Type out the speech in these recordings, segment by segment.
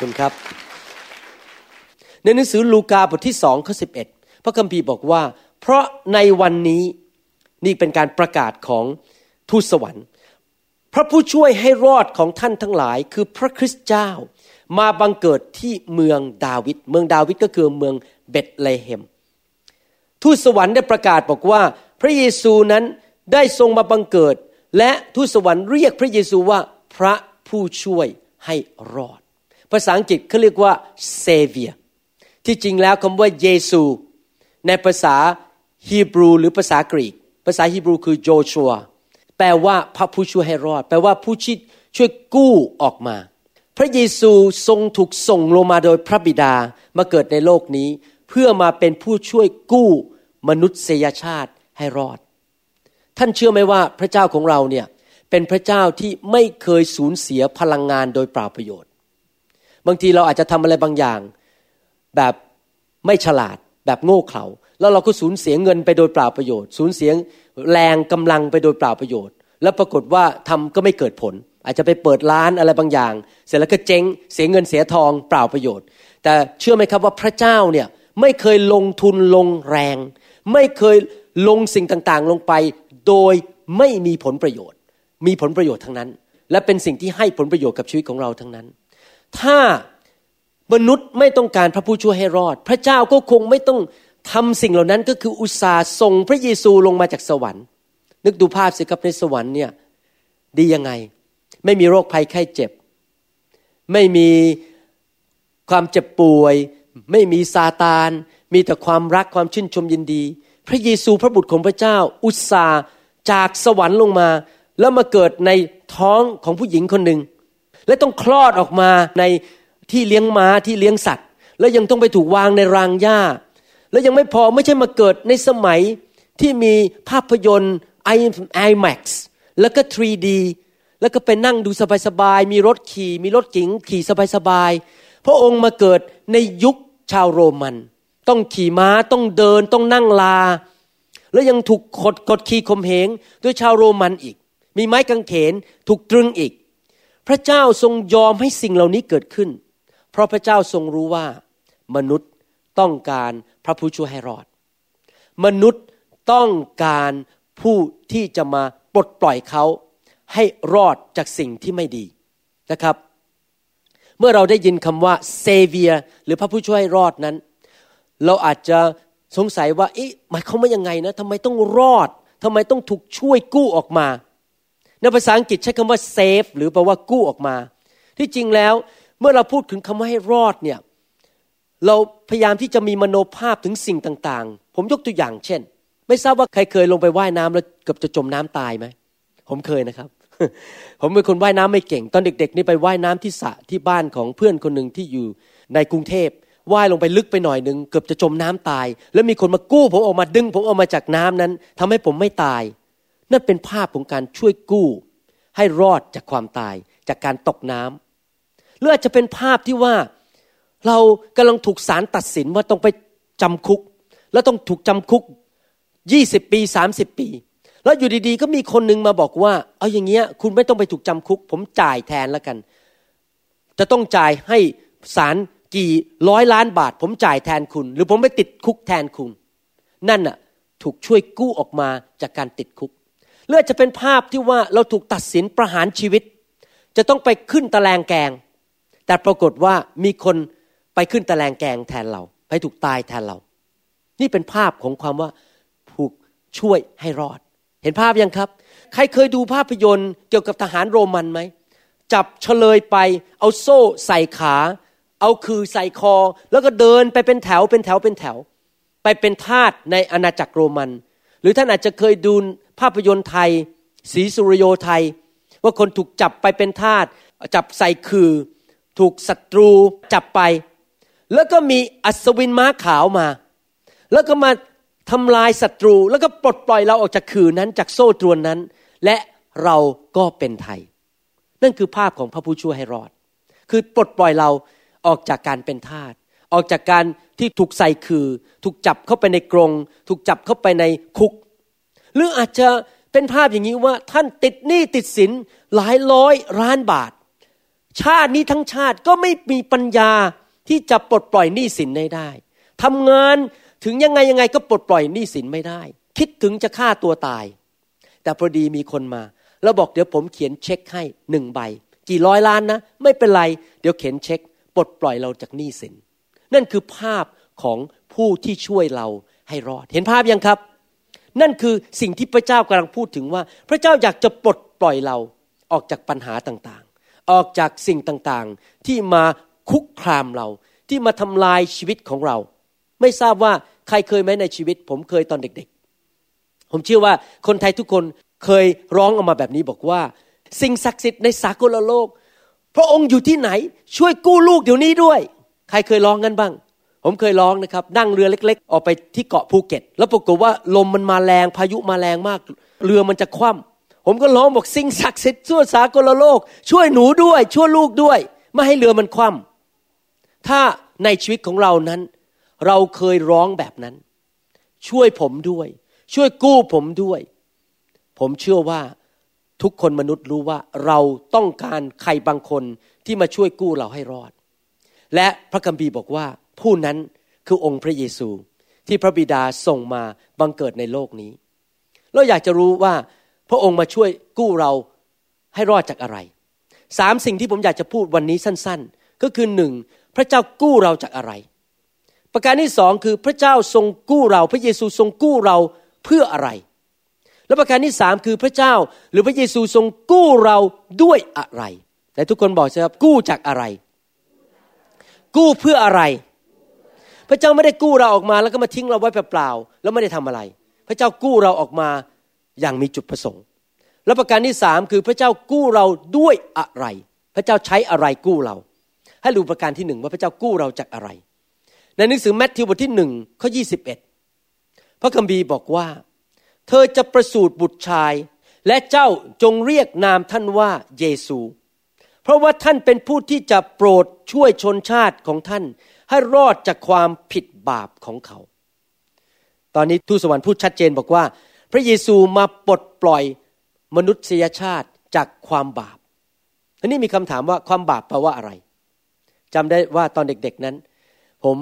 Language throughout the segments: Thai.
คุณครับ ในหนังสือลูกาบทที่สองข้อสิบเอ็ดพระคัมภีร์บอกว่า เพราะในวันนี้นี่เป็นการประกาศของทูตสวรรค์ พระผู้ช่วยให้รอดของท่านทั้งหลาย คือพระคริสต์เจ้า มาบังเกิดที่เมืองดาวิดเมืองดาวิดก็คือเมืองเบตเลเฮมทูตสวรรค์ได้ประกาศบอกว่า พระเยซูนั้นได้ทรงมาบังเกิด และทูตสวรรค์เรียกพระเยซูว่าพระผู้ช่วยให้รอด ภาษาอังกฤษเขาเรียกว่า savior ที่จริงแล้วคำว่าเยซู ในภาษาฮีบรูหรือภาษากรีก ภาษาฮีบรูคือโจชัวแปลว่าพระผู้ช่วยให้รอด แปลว่าผู้ชิดช่วยกู้ออกมา พระเยซูทรงถูกส่งลงมาโดยพระบิดามาเกิดในโลกนี้ เพื่อมาเป็นผู้ช่วยกู้มนุษยชาติให้รอด ท่านเชื่อไหมว่าพระเจ้าของเราเนี่ยเป็นพระเจ้าที่ไม่เคยสูญเสียพลังงานโดยเปล่าประโยชน์ บางทีเราอาจจะทำอะไรบางอย่าง แบบไม่ฉลาดแบบโง่เขลาแล้วเราก็สูญเสียเงินไปโดยเปล่าประโยชน์ สูญเสียแรงกำลังไปโดยเปล่าประโยชน์ แล้วปรากฏว่าทำก็ไม่เกิดผล อาจจะไปเปิดร้านอะไรบางอย่าง เสร็จแล้วก็เจ๊งเสียเงินเสียทองเปล่าประโยชน์ แต่เชื่อไหมครับว่าพระเจ้าเนี่ยไม่เคยลงทุนลงแรง ไม่เคยลงสิ่งต่างๆ ลงไป โดยไม่มีผลประโยชน์ มีผลประโยชน์ทั้งนั้น และเป็นสิ่งที่ให้ผลประโยชน์กับชีวิตของเราทั้งนั้น ถ้ามนุษย์ไม่ต้องการพระผู้ช่วยให้รอด พระเจ้าก็คงไม่ต้องทำสิ่งเหล่านั้นก็คืออุตสาห์ส่งพระเยซูลงมาจากสวรรค์ นึกดูภาพสิครับในสวรรค์เนี่ยดียังไง ไม่มีโรคภัยไข้เจ็บ ไม่มีความเจ็บป่วย ไม่มีซาตาน มีแต่ความรักความชื่นชมยินดี พระเยซูพระบุตรของพระเจ้า อุตสาห์จากสวรรค์ลงมา แล้วมาเกิดในท้องของผู้หญิงคนหนึ่ง และต้องคลอดออกมาในที่เลี้ยงม้าที่เลี้ยงสัตว์ แล้วยังต้องไปถูกวางในรางหญ้า แล้วยังไม่พอไม่ใช่มาเกิดในสมัยที่มีภาพยนตร์ IMAX แล้วก็ 3D แล้วก็ไปนั่งดูสบายๆ มีรถขี่ มีรถเก๋งขี่สบายๆ พระองค์มาเกิดในยุคชาวโรมัน ต้องขี่ม้าต้องเดินต้องนั่งลา แล้วยังถูกกดกดขี่ข่มเหงด้วยชาวโรมันอีก มีไม้กางเขนถูกตรึงอีก พระเจ้าทรงยอมให้สิ่งเหล่านี้เกิดขึ้น เพราะพระเจ้าทรงรู้ว่ามนุษย์ต้องการพระผู้ช่วยให้รอด มนุษย์ต้องการผู้ที่จะมาปลดปล่อยเขาให้รอดจากสิ่งที่ไม่ดีนะครับ เมื่อเราได้ยินคำว่าเซเวียหรือพระผู้ช่วยให้รอดนั้น เราอาจจะสงสัยว่าเอ๊ะหมายความว่ายังไงนะทำไมต้องรอดทำไมต้องถูกช่วยกู้ออกมา ในภาษาอังกฤษใช้คำว่าเซฟหรือแปลว่ากู้ออกมา ที่จริงแล้วเมื่อเราพูดถึงคำว่าให้รอดเนี่ยเราพยายามที่จะมีมโนภาพถึงสิ่งต่างๆ ผมยกตัวอย่างเช่น ไม่ทราบว่าใครเคยลงไปว่ายน้ำแล้วเกือบจะจมน้ำตายไหมผมเคยนะครับ ผมเป็นคนว่ายน้ำไม่เก่ง ตอนเด็ก ๆ นี่ไปว่ายน้ำที่สระที่บ้านของเพื่อนคนหนึ่งที่อยู่ในกรุงเทพว่ายลงไปลึกไปหน่อยหนึ่งเกือบจะจมน้ำตาย แล้วมีคนมากู้ผมออกมาดึงผมออกมาจากน้ำนั้นทำให้ผมไม่ตาย นั่นเป็นภาพของการช่วยกู้ ให้รอดจากความตายจากการตกน้ำหรืออาจจะเป็นภาพที่ว่าเรากำลังถูกศาลตัดสินว่าต้องไปจำคุก แล้วต้องถูกจำคุกยี่สิบปีสามสิบปี แล้วอยู่ดีๆ ก็มีคนหนึ่งมาบอกว่า เอาอย่างเงี้ยคุณไม่ต้องไปถูกจำคุก ผมจ่ายแทนแล้วกัน จะต้องจ่ายให้ศาลกี่ร้อยล้านบาท ผมจ่ายแทนคุณ หรือผมไปติดคุกแทนคุณ นั่นน่ะถูกช่วยกู้ออกมาจากการติดคุก เลือดจะเป็นภาพที่ว่าเราถูกตัดสินประหารชีวิต จะต้องไปขึ้นตะแลงแกง แต่ปรากฏว่ามีคนไปขึ้นตะแลงแกงแทนเรา ไปถูกตายแทนเรา นี่เป็นภาพของความว่าผูกช่วยให้รอด เห็นภาพยังครับ ใครเคยดูภาพยนตร์เกี่ยวกับทหารโรมันไหมจับเฉลยไป เอาโซ่ใส่ขา เอาคือใส่คอ แล้วก็เดินไปเป็นแถวเป็นแถวเป็นแถว ไปเป็นทาสในอาณาจักรโรมัน หรือท่านอาจจะเคยดู ภาพยนตร์ไทย สีสุริโยไทย ว่าคนถูกจับไปเป็นทาสจับใส่คือ ถูกศัตรูจับไป แล้วก็มีอัศวินม้าขาวมา แล้วก็มาทำลายศัตรู แล้วก็ปลดปล่อยเราออกจากขืนนั้นจากโซ่ตรวนนั้น และเราก็เป็นไทย นั่นคือภาพของพระผู้ช่วยให้รอด คือปลดปล่อยเราออกจากการเป็นทาสออกจากการที่ถูกใส่คือ ถูกจับเข้าไปในกรง ถูกจับเข้าไปในคุก หรืออาจจะเป็นภาพอย่างนี้ว่าท่านติดหนี้ติดสินหลายร้อยล้านบาท ชาตินี้ทั้งชาติก็ไม่มีปัญญาที่จะปลดปล่อยหนี้สินได้ทำงานถึงยังไงยังไงก็ปลดปล่อยหนี้สินไม่ได้ คิดถึงจะฆ่าตัวตาย แต่พอดีมีคนมา แล้วบอกเดี๋ยวผมเขียนเช็คให้หนึ่งใบ กี่ร้อยล้านนะ ไม่เป็นไร เดี๋ยวเขียนเช็คปลดปล่อยเราจากหนี้สิน นั่นคือภาพของผู้ที่ช่วยเราให้รอด เห็นภาพยังครับ นั่นคือสิ่งที่พระเจ้ากำลังพูดถึงว่า พระเจ้าอยากจะปลดปล่อยเราออกจากปัญหาต่างๆ ออกจากสิ่งต่างๆ ที่มาคุกคามเรา ที่มาทำลายชีวิตของเรา ไม่ทราบว่าใครเคยไหมในชีวิต ผมเคยตอนเด็กๆ ผมเชื่อว่าคนไทยทุกคนเคยร้องออกมาแบบนี้บอกว่า สิ่งศักดิ์สิทธิ์ในสากลโลก พระองค์อยู่ที่ไหน ช่วยกู้ลูกเดี๋ยวนี้ด้วย ใครเคยร้องกันบ้าง ผมเคยร้องนะครับ นั่งเรือเล็ก ๆ ออกไปที่เกาะภูเก็ต แล้วปรากฏว่าลมมันมาแรงพายุมาแรงมาก เรือมันจะคว่ำผมก็ร้องบอกสิ่งศักดิ์สิทธิ์ทั่วสากลโลก ช่วยหนูด้วยช่วยลูกด้วย ไม่ให้เรือมันคว่ำถ้าในชีวิตของเรานั้น เราเคยร้องแบบนั้น ช่วยผมด้วย ช่วยกู้ผมด้วย ผมเชื่อว่าทุกคนมนุษย์รู้ว่าเราต้องการใครบางคนที่มาช่วยกู้เราให้รอด และพระคัมภีร์บอกว่า ผู้นั้นคือองค์พระเยซูที่พระบิดาส่งมาบังเกิดในโลกนี้ เราอยากจะรู้ว่าพระองค์มาช่วยกู้เราให้รอดจากอะไรสามสิ่งที่ผมอยากจะพูดวันนี้สั้น ๆ ก็คือหนึ่งพระเจ้ากู้เราจากอะไร ประการที่สองคือพระเจ้าทรงกู้เรา พระเยซูทรงกู้เราเพื่ออะไร และประการที่สามคือพระเจ้าหรือพระเยซูทรงกู้เราด้วยอะไรแต่ทุกคนบอกใช่ครับกู้จากอะไร กู้เพื่ออะไร พระเจ้าไม่ได้กู้เราออกมาแล้วก็มาทิ้งเราไว้เปล่าๆแล้วไม่ได้ทำอะไร พระเจ้ากู้เราออกมาอย่างมีจุดประสงค์ และประการที่สามคือพระเจ้ากู้เราด้วยอะไร พระเจ้าใช้อะไรกู้เรา ให้ดูประการที่หนึ่งว่าพระเจ้ากู้เราจากอะไร ในหนังสือแมทธิวบทที่หนึ่งข้อยีพระคัมภีร์บอกว่า เธอจะประสูติบุตรชาย และเจ้าจงเรียกนามท่านว่าเยซู เพราะว่าท่านเป็นผู้ที่จะโปรดช่วยชนชาติของท่าน ให้รอดจากความผิดบาปของเขา ตอนนี้ทูตสวรรค์พูดชัดเจนบอกว่า พระเยซูมาปลดปล่อยมนุษยชาติจากความบาปทีนี้มีคำถามว่าความบาปแปลว่าอะไรจำได้ว่าตอนเด็กๆนั้น ผม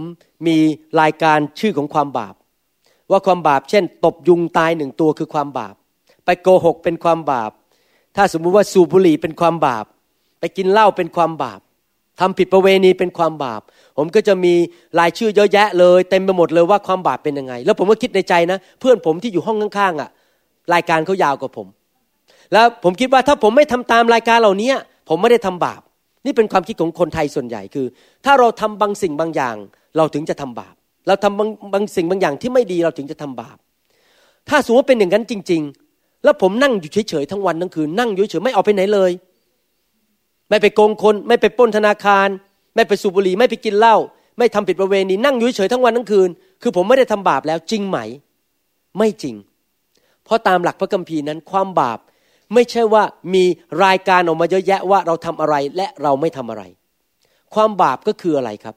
มีรายการชื่อของความบาป ว่าความบาปเช่น ตบยุงตายหนึ่งตัวคือความบาป ไปโกหกเป็นความบาป ถ้าสมมุติว่าสูบบุหรี่เป็นความบาป ไปกินเหล้าเป็นความบาป ทำผิดประเวณีเป็นความบาป ผมก็จะมีรายชื่อเยอะแยะเลยเต็มไปหมดเลยว่าความบาปเป็นยังไง แล้วผมก็คิดในใจนะ เพื่อนผมที่อยู่ห้องข้างๆอะ รายการเขายาวกว่าผม แล้วผมคิดว่าถ้าผมไม่ทำตามรายการเหล่านี้ผมไม่ได้ทำบาป นี่เป็นความคิดของคนไทยส่วนใหญ่คือ ถ้าเราทำบางสิ่งบางอย่าง เราถึงจะทำบาป เราทำบางบางสิ่งบางอย่างที่ไม่ดีเราถึงจะทำบาป ถ้าสมมติว่าเป็นอย่างนั้นจริง ๆ แล้วผมนั่งอยู่เฉยๆทั้งวันทั้งคืนนั่งอยู่เฉยไม่ออกไปไหนเลย ไม่ไปโกงคน ไม่ไปป้นธนาคาร ไม่ไปสูบบุหรี่ไม่ไปกินเหล้าไม่ทำผิดประเวณีนั่งอยู่เฉยทั้งวันทั้งคืน คือผมไม่ได้ทำบาปแล้วจริงไหม ไม่จริง เพราะตามหลักพระคัมภีร์นั้นความบาปไม่ใช่ว่ามีรายการออกมาเยอะแยะว่าเราทำอะไรและเราไม่ทำอะไร ความบาปก็คืออะไรครับ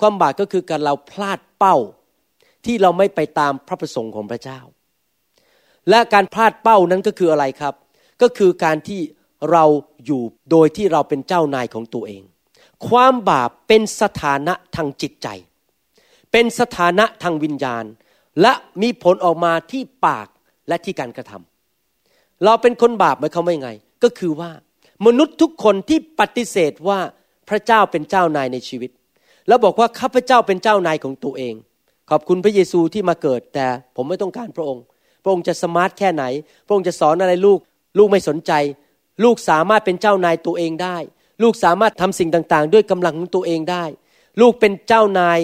ความบาปก็คือการเราพลาดเป้า ที่เราไม่ไปตามพระประสงค์ของพระเจ้า และการพลาดเป้านั้นก็คืออะไรครับ ก็คือการที่ เราอยู่โดยที่เราเป็นเจ้านายของตัวเอง ความบาปเป็นสถานะทางจิตใจ เป็นสถานะทางวิญญาณ และมีผลออกมาที่ปากและที่การกระทำเราเป็นคนบาปไหมเขาไม่ไง ก็คือว่ามนุษย์ทุกคนที่ปฏิเสธว่าพระเจ้าเป็นเจ้านายในชีวิต แล้วบอกว่าข้าพเจ้าเป็นเจ้านายของตัวเอง ขอบคุณพระเยซูที่มาเกิดแต่ผมไม่ต้องการพระองค์ พระองค์จะสมาร์ทแค่ไหน พระองค์จะสอนอะไรลูก ลูกไม่สนใจ ลูกสามารถเป็นเจ้านายตัวเองได้ ลูกสามารถทำสิ่งต่างๆ ด้วยกำลังของตัวเองได้ ลูกเป็นเจ้านาย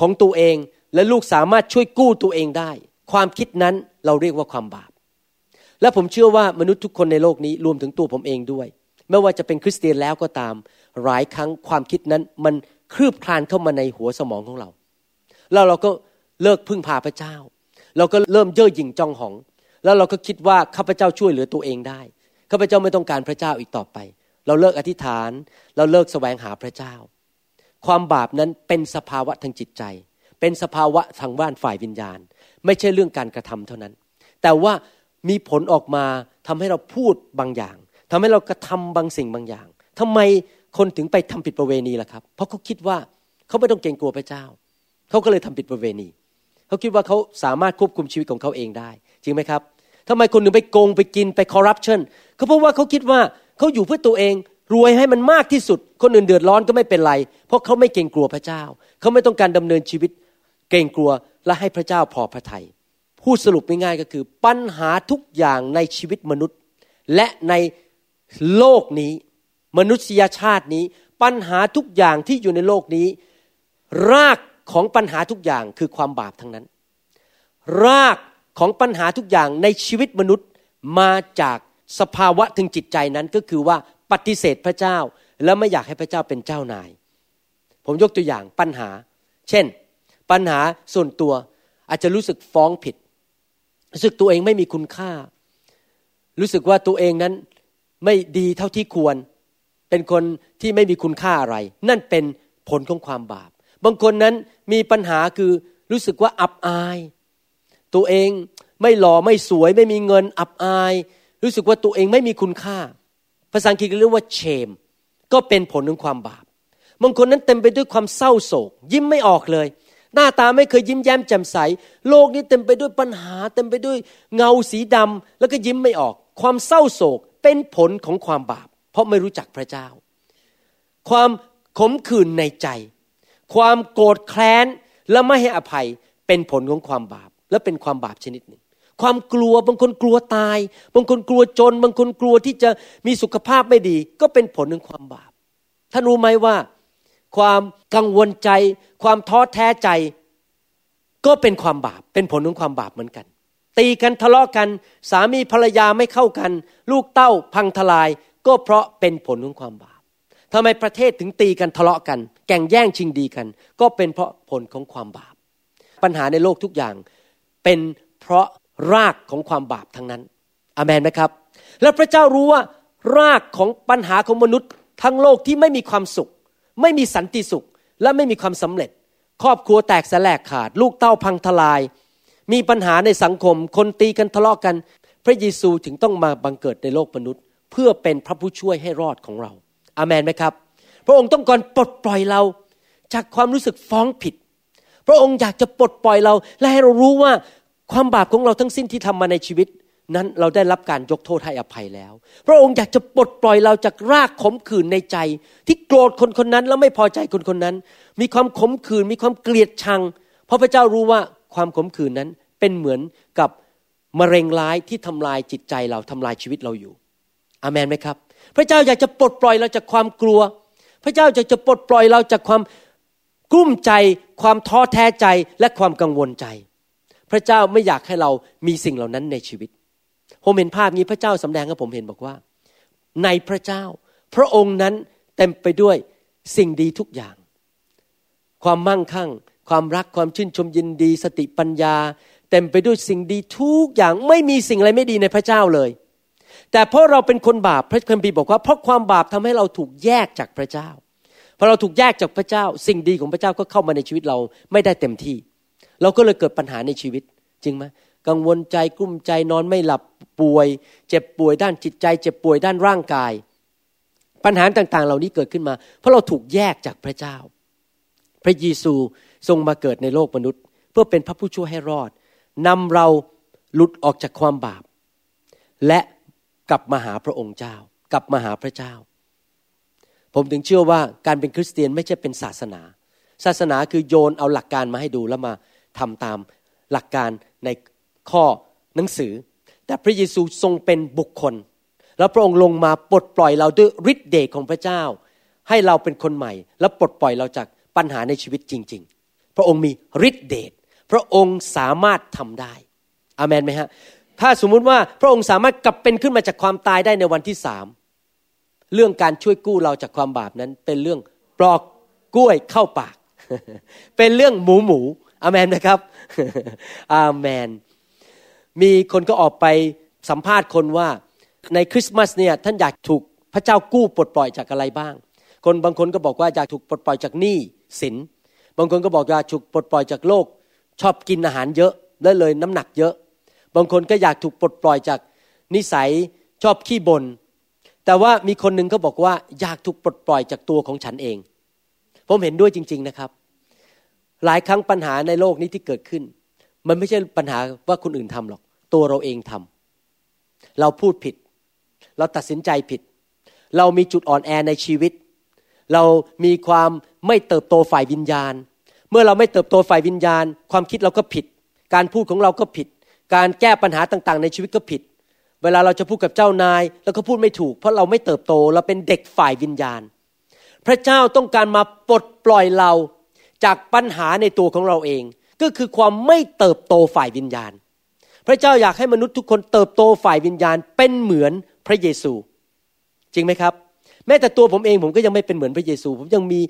ของตัวเอง และลูกสามารถช่วยกู้ตัวเองได้ ความคิดนั้นเราเรียกว่าความบาป และผมเชื่อว่ามนุษย์ทุกคนในโลกนี้รวมถึงตัวผมเองด้วย ไม่ว่าจะเป็นคริสเตียนแล้วก็ตาม หลายครั้งความคิดนั้นมันคืบคลานเข้ามาในหัวสมองของเรา แล้วเราก็เลิกพึ่งพาพระเจ้า เราก็เริ่มเย่อหยิ่งจองหอง แล้วเราก็คิดว่าข้าพเจ้าช่วยเหลือตัวเองได้ ข้าพเจ้าไม่ต้องการพระเจ้าอีกต่อไป เราเลิกอธิษฐาน เราเลิกแสวงหาพระเจ้า ความบาปนั้นเป็นสภาวะทางจิตใจ เป็นสภาวะทางบ้านฝ่ายวิญญาณ ไม่ใช่เรื่องการกระทำเท่านั้น แต่ว่ามีผลออกมาทำให้เราพูดบางอย่างทำให้เรากระทำบางสิ่งบางอย่างทำไมคนถึงไปทำผิดประเวณีล่ะครับ เพราะเขาคิดว่าเขาไม่ต้องเกรงกลัวพระเจ้า เขาก็เลยทำผิดประเวณี เขาคิดว่าเขาสามารถควบคุมชีวิตของเขาเองได้ จริงไหมครับทำไมคนหนึ่งไปโกงไปกินไปคอร์รัปชัน เขาเพราะว่าเขาคิดว่าเขาอยู่เพื่อตัวเอง รวยให้มันมากที่สุด คนอื่นเดือดร้อนก็ไม่เป็นไร เพราะเขาไม่เกรงกลัวพระเจ้า เขาไม่ต้องการดำเนินชีวิต เกรงกลัวและให้พระเจ้าพอพระทยัยพูดสรุปง่ายๆก็คือ ปัญหาทุกอย่างในชีวิตมนุษย์ และในโลกนี้ มนุษยชาตินี้ ปัญหาทุกอย่างที่อยู่ในโลกนี้ รากของปัญหาทุกอย่างคือความบาปทั้งนั้น รากของปัญหาทุกอย่างในชีวิตมนุษย์มาจาก สภาวะถึงจิตใจนั้นก็คือว่าปฏิเสธพระเจ้า แล้วไม่อยากให้พระเจ้าเป็นเจ้านาย ผมยกตัวอย่างปัญหา เช่น ปัญหาส่วนตัวอาจจะรู้สึกฟ้องผิด รู้สึกตัวเองไม่มีคุณค่า รู้สึกว่าตัวเองนั้นไม่ดีเท่าที่ควร เป็นคนที่ไม่มีคุณค่าอะไร นั่นเป็นผลของความบาป บางคนนั้นมีปัญหาคือรู้สึกว่าอับอาย ตัวเองไม่หล่อไม่สวยไม่มีเงินอับอาย รู้สึกว่าตัวเองไม่มีคุณค่า ภาษาอังกฤษเรียกว่า shame ก็เป็นผลของความบาปบางคนนั้นเต็มไปด้วยความเศร้าโศก ยิ้มไม่ออกเลย หน้าตาไม่เคยยิ้มแย้มแจ่มใส โลกนี้เต็มไปด้วยปัญหา เต็มไปด้วยเงาสีดำแล้วก็ยิ้มไม่ออก ความเศร้าโศกเป็นผลของความบาป เพราะไม่รู้จักพระเจ้า ความขมขื่นในใจ ความโกรธแค้นและไม่ให้อภัยเป็นผลของความบาป และเป็นความบาปชนิดหนึ่ง ความกลัวบางคนกลัวตาย บางคนกลัวจน บางคนกลัวที่จะมีสุขภาพไม่ดี ก็เป็นผลของความบาปท่านรู้ไหมว่า ความกังวลใจ ความท้อแท้ใจ ก็เป็นความบาป เป็นผลของความบาปเหมือนกัน ตีกันทะเลาะกัน สามีภรรยาไม่เข้ากัน ลูกเต้าพังทลาย ก็เพราะเป็นผลของความบาปทำไมประเทศถึงตีกันทะเลาะกัน แก่งแย่งชิงดีกัน ก็เป็นเพราะผลของความบาป ปัญหาในโลกทุกอย่างเป็นเพราะ รากของความบาปทั้งนั้นอเมนไหมครับ แล้วพระเจ้ารู้ว่ารากของปัญหาของมนุษย์ ทั้งโลกที่ไม่มีความสุข ไม่มีสันติสุขและไม่มีความสำเร็จ ครอบครัวแตกสลกขาด ลูกเต้าพังทลาย มีปัญหาในสังคม คนตีกันทะเลาะกัน พระเยซูถึงต้องมาบังเกิดในโลกมนุษย์ เพื่อเป็นพระผู้ช่วยให้รอดของเราอเมนไหมครับ พระองค์ต้องการปลดปล่อยเราจากความรู้สึกฟ้องผิด พระองค์อยากจะปลดปล่อยเราและให้เรารู้ว่า ความบาปของเราทั้งสิ้นที่ทำมาในชีวิตนั้นเราได้รับการยกโทษให้อภัยแล้ว พระองค์อยากจะปลดปล่อยเราจากรากขมขื่นในใจ ที่โกรธคนคนนั้นแล้วไม่พอใจคนคนนั้น มีความขมขื่นมีความเกลียดชัง เพราะพระเจ้ารู้ว่าความขมขื่นนั้นเป็นเหมือนกับมะเร็งร้ายที่ทำลายจิตใจเราทำลายชีวิตเราอยู่อามนไหมครับ พระเจ้าอยากจะปลดปล่อยเราจากความกลัว พระเจ้าอยากจะปลดปล่อยเราจากความกุ้มใจ ความท้อแท้ใจและความกังวลใจ พระเจ้าไม่อยากให้เรามีสิ่งเหล่านั้นในชีวิต ผมเห็นภาพนี้พระเจ้าสำแดงให้ผมเห็นบอกว่า ในพระเจ้า พระองค์นั้นเต็มไปด้วยสิ่งดีทุกอย่าง ความมั่งคั่ง ความรักความชื่นชมยินดี สติปัญญา เต็มไปด้วยสิ่งดีทุกอย่างไม่มีสิ่งอะไรไม่ดีในพระเจ้าเลย แต่เพราะเราเป็นคนบาปพระคัมภีร์บอกว่า เพราะความบาปทำให้เราถูกแยกจากพระเจ้าพอเราถูกแยกจากพระเจ้า สิ่งดีของพระเจ้าก็เข้ามาในชีวิตเราไม่ได้เต็มที่ เราก็เลยเกิดปัญหาในชีวิต จริงไหมกังวลใจกลุ้มใจนอนไม่หลับป่วย เจ็บป่วยด้านจิตใจ เจ็บป่วยด้านร่างกาย ปัญหาต่างๆ เหล่านี้เกิดขึ้นมา เพราะเราถูกแยกจากพระเจ้า พระเยซูทรงมาเกิดในโลกมนุษย์ เพื่อเป็นพระผู้ช่วยให้รอดนำเราหลุดออกจากความบาป และกลับมาหาพระองค์เจ้า กลับมาหาพระเจ้า ผมถึงเชื่อว่าการเป็นคริสเตียนไม่ใช่เป็นศาสนา ศาสนาคือโยนเอาหลักการมาให้ดูแล้วมา ทำตามหลักการในข้อหนังสือ แต่พระเยซูทรงเป็นบุคคล แล้วพระองค์ลงมาปลดปล่อยเราด้วยฤทธิ์เดชของพระเจ้า ให้เราเป็นคนใหม่ และปลดปล่อยเราจากปัญหาในชีวิตจริง ๆ พระองค์มีฤทธิ์เดชพระองค์สามารถทำได้อามนไหมฮะถ้าสมมุติว่าพระองค์สามารถกลับเป็นขึ้นมาจากความตายได้ในวันที่สามเรื่องการช่วยกู้เราจากความบาปนั้น เป็นเรื่องปลอกกล้วยเข้าปาก เป็นเรื่องหมูหมู อามนนะครับ อาเมนมีคนก็ออกไปสัมภาษณ์คนว่าในคริสต์มาสเนี่ยท่านอยากถูกพระเจ้ากู้ปลดปล่อยจากอะไรบ้าง คนบางคนก็บอกว่าอยากถูกปลดปล่อยจากหนี้สิน บางคนก็บอกอยากถูกปลดปล่อยจากโรคชอบกินอาหารเยอะและเลยน้ำหนักเยอะ บางคนก็อยากถูกปลดปล่อยจากนิสัยชอบขี้บน่นแต่ว่ามีคนหนึ่งก็บอกว่าอยากถูกปลดปล่อยจากตัวของฉันเอง ผมเห็นด้วยจริง ๆนะครับ หลายครั้งปัญหาในโลกนี้ที่เกิดขึ้น มันไม่ใช่ปัญหาว่าคนอื่นทำหรอก ตัวเราเองทำเราพูดผิด เราตัดสินใจผิด เรามีจุดอ่อนแอในชีวิต เรามีความไม่เติบโตฝ่ายวิญญาณ เมื่อเราไม่เติบโตฝ่ายวิญญาณ ความคิดเราก็ผิด การพูดของเราก็ผิด การแก้ปัญหาต่างๆ ในชีวิตก็ผิด เวลาเราจะพูดกับเจ้านายเราก็พูดไม่ถูก เพราะเราไม่เติบโตเราเป็นเด็กฝ่ายวิญญาณ พระเจ้าต้องการมาปลดปล่อยเรา จากปัญหาในตัวของเราเอง ก็คือความไม่เติบโตฝ่ายวิญญาณ พระเจ้าอยากให้มนุษย์ทุกคนเติบโตฝ่ายวิญญาณเป็นเหมือนพระเยซู จริงไหมครับ แม้แต่ตัวผมเองผมก็ยังไม่เป็นเหมือนพระเยซู ผมยังมี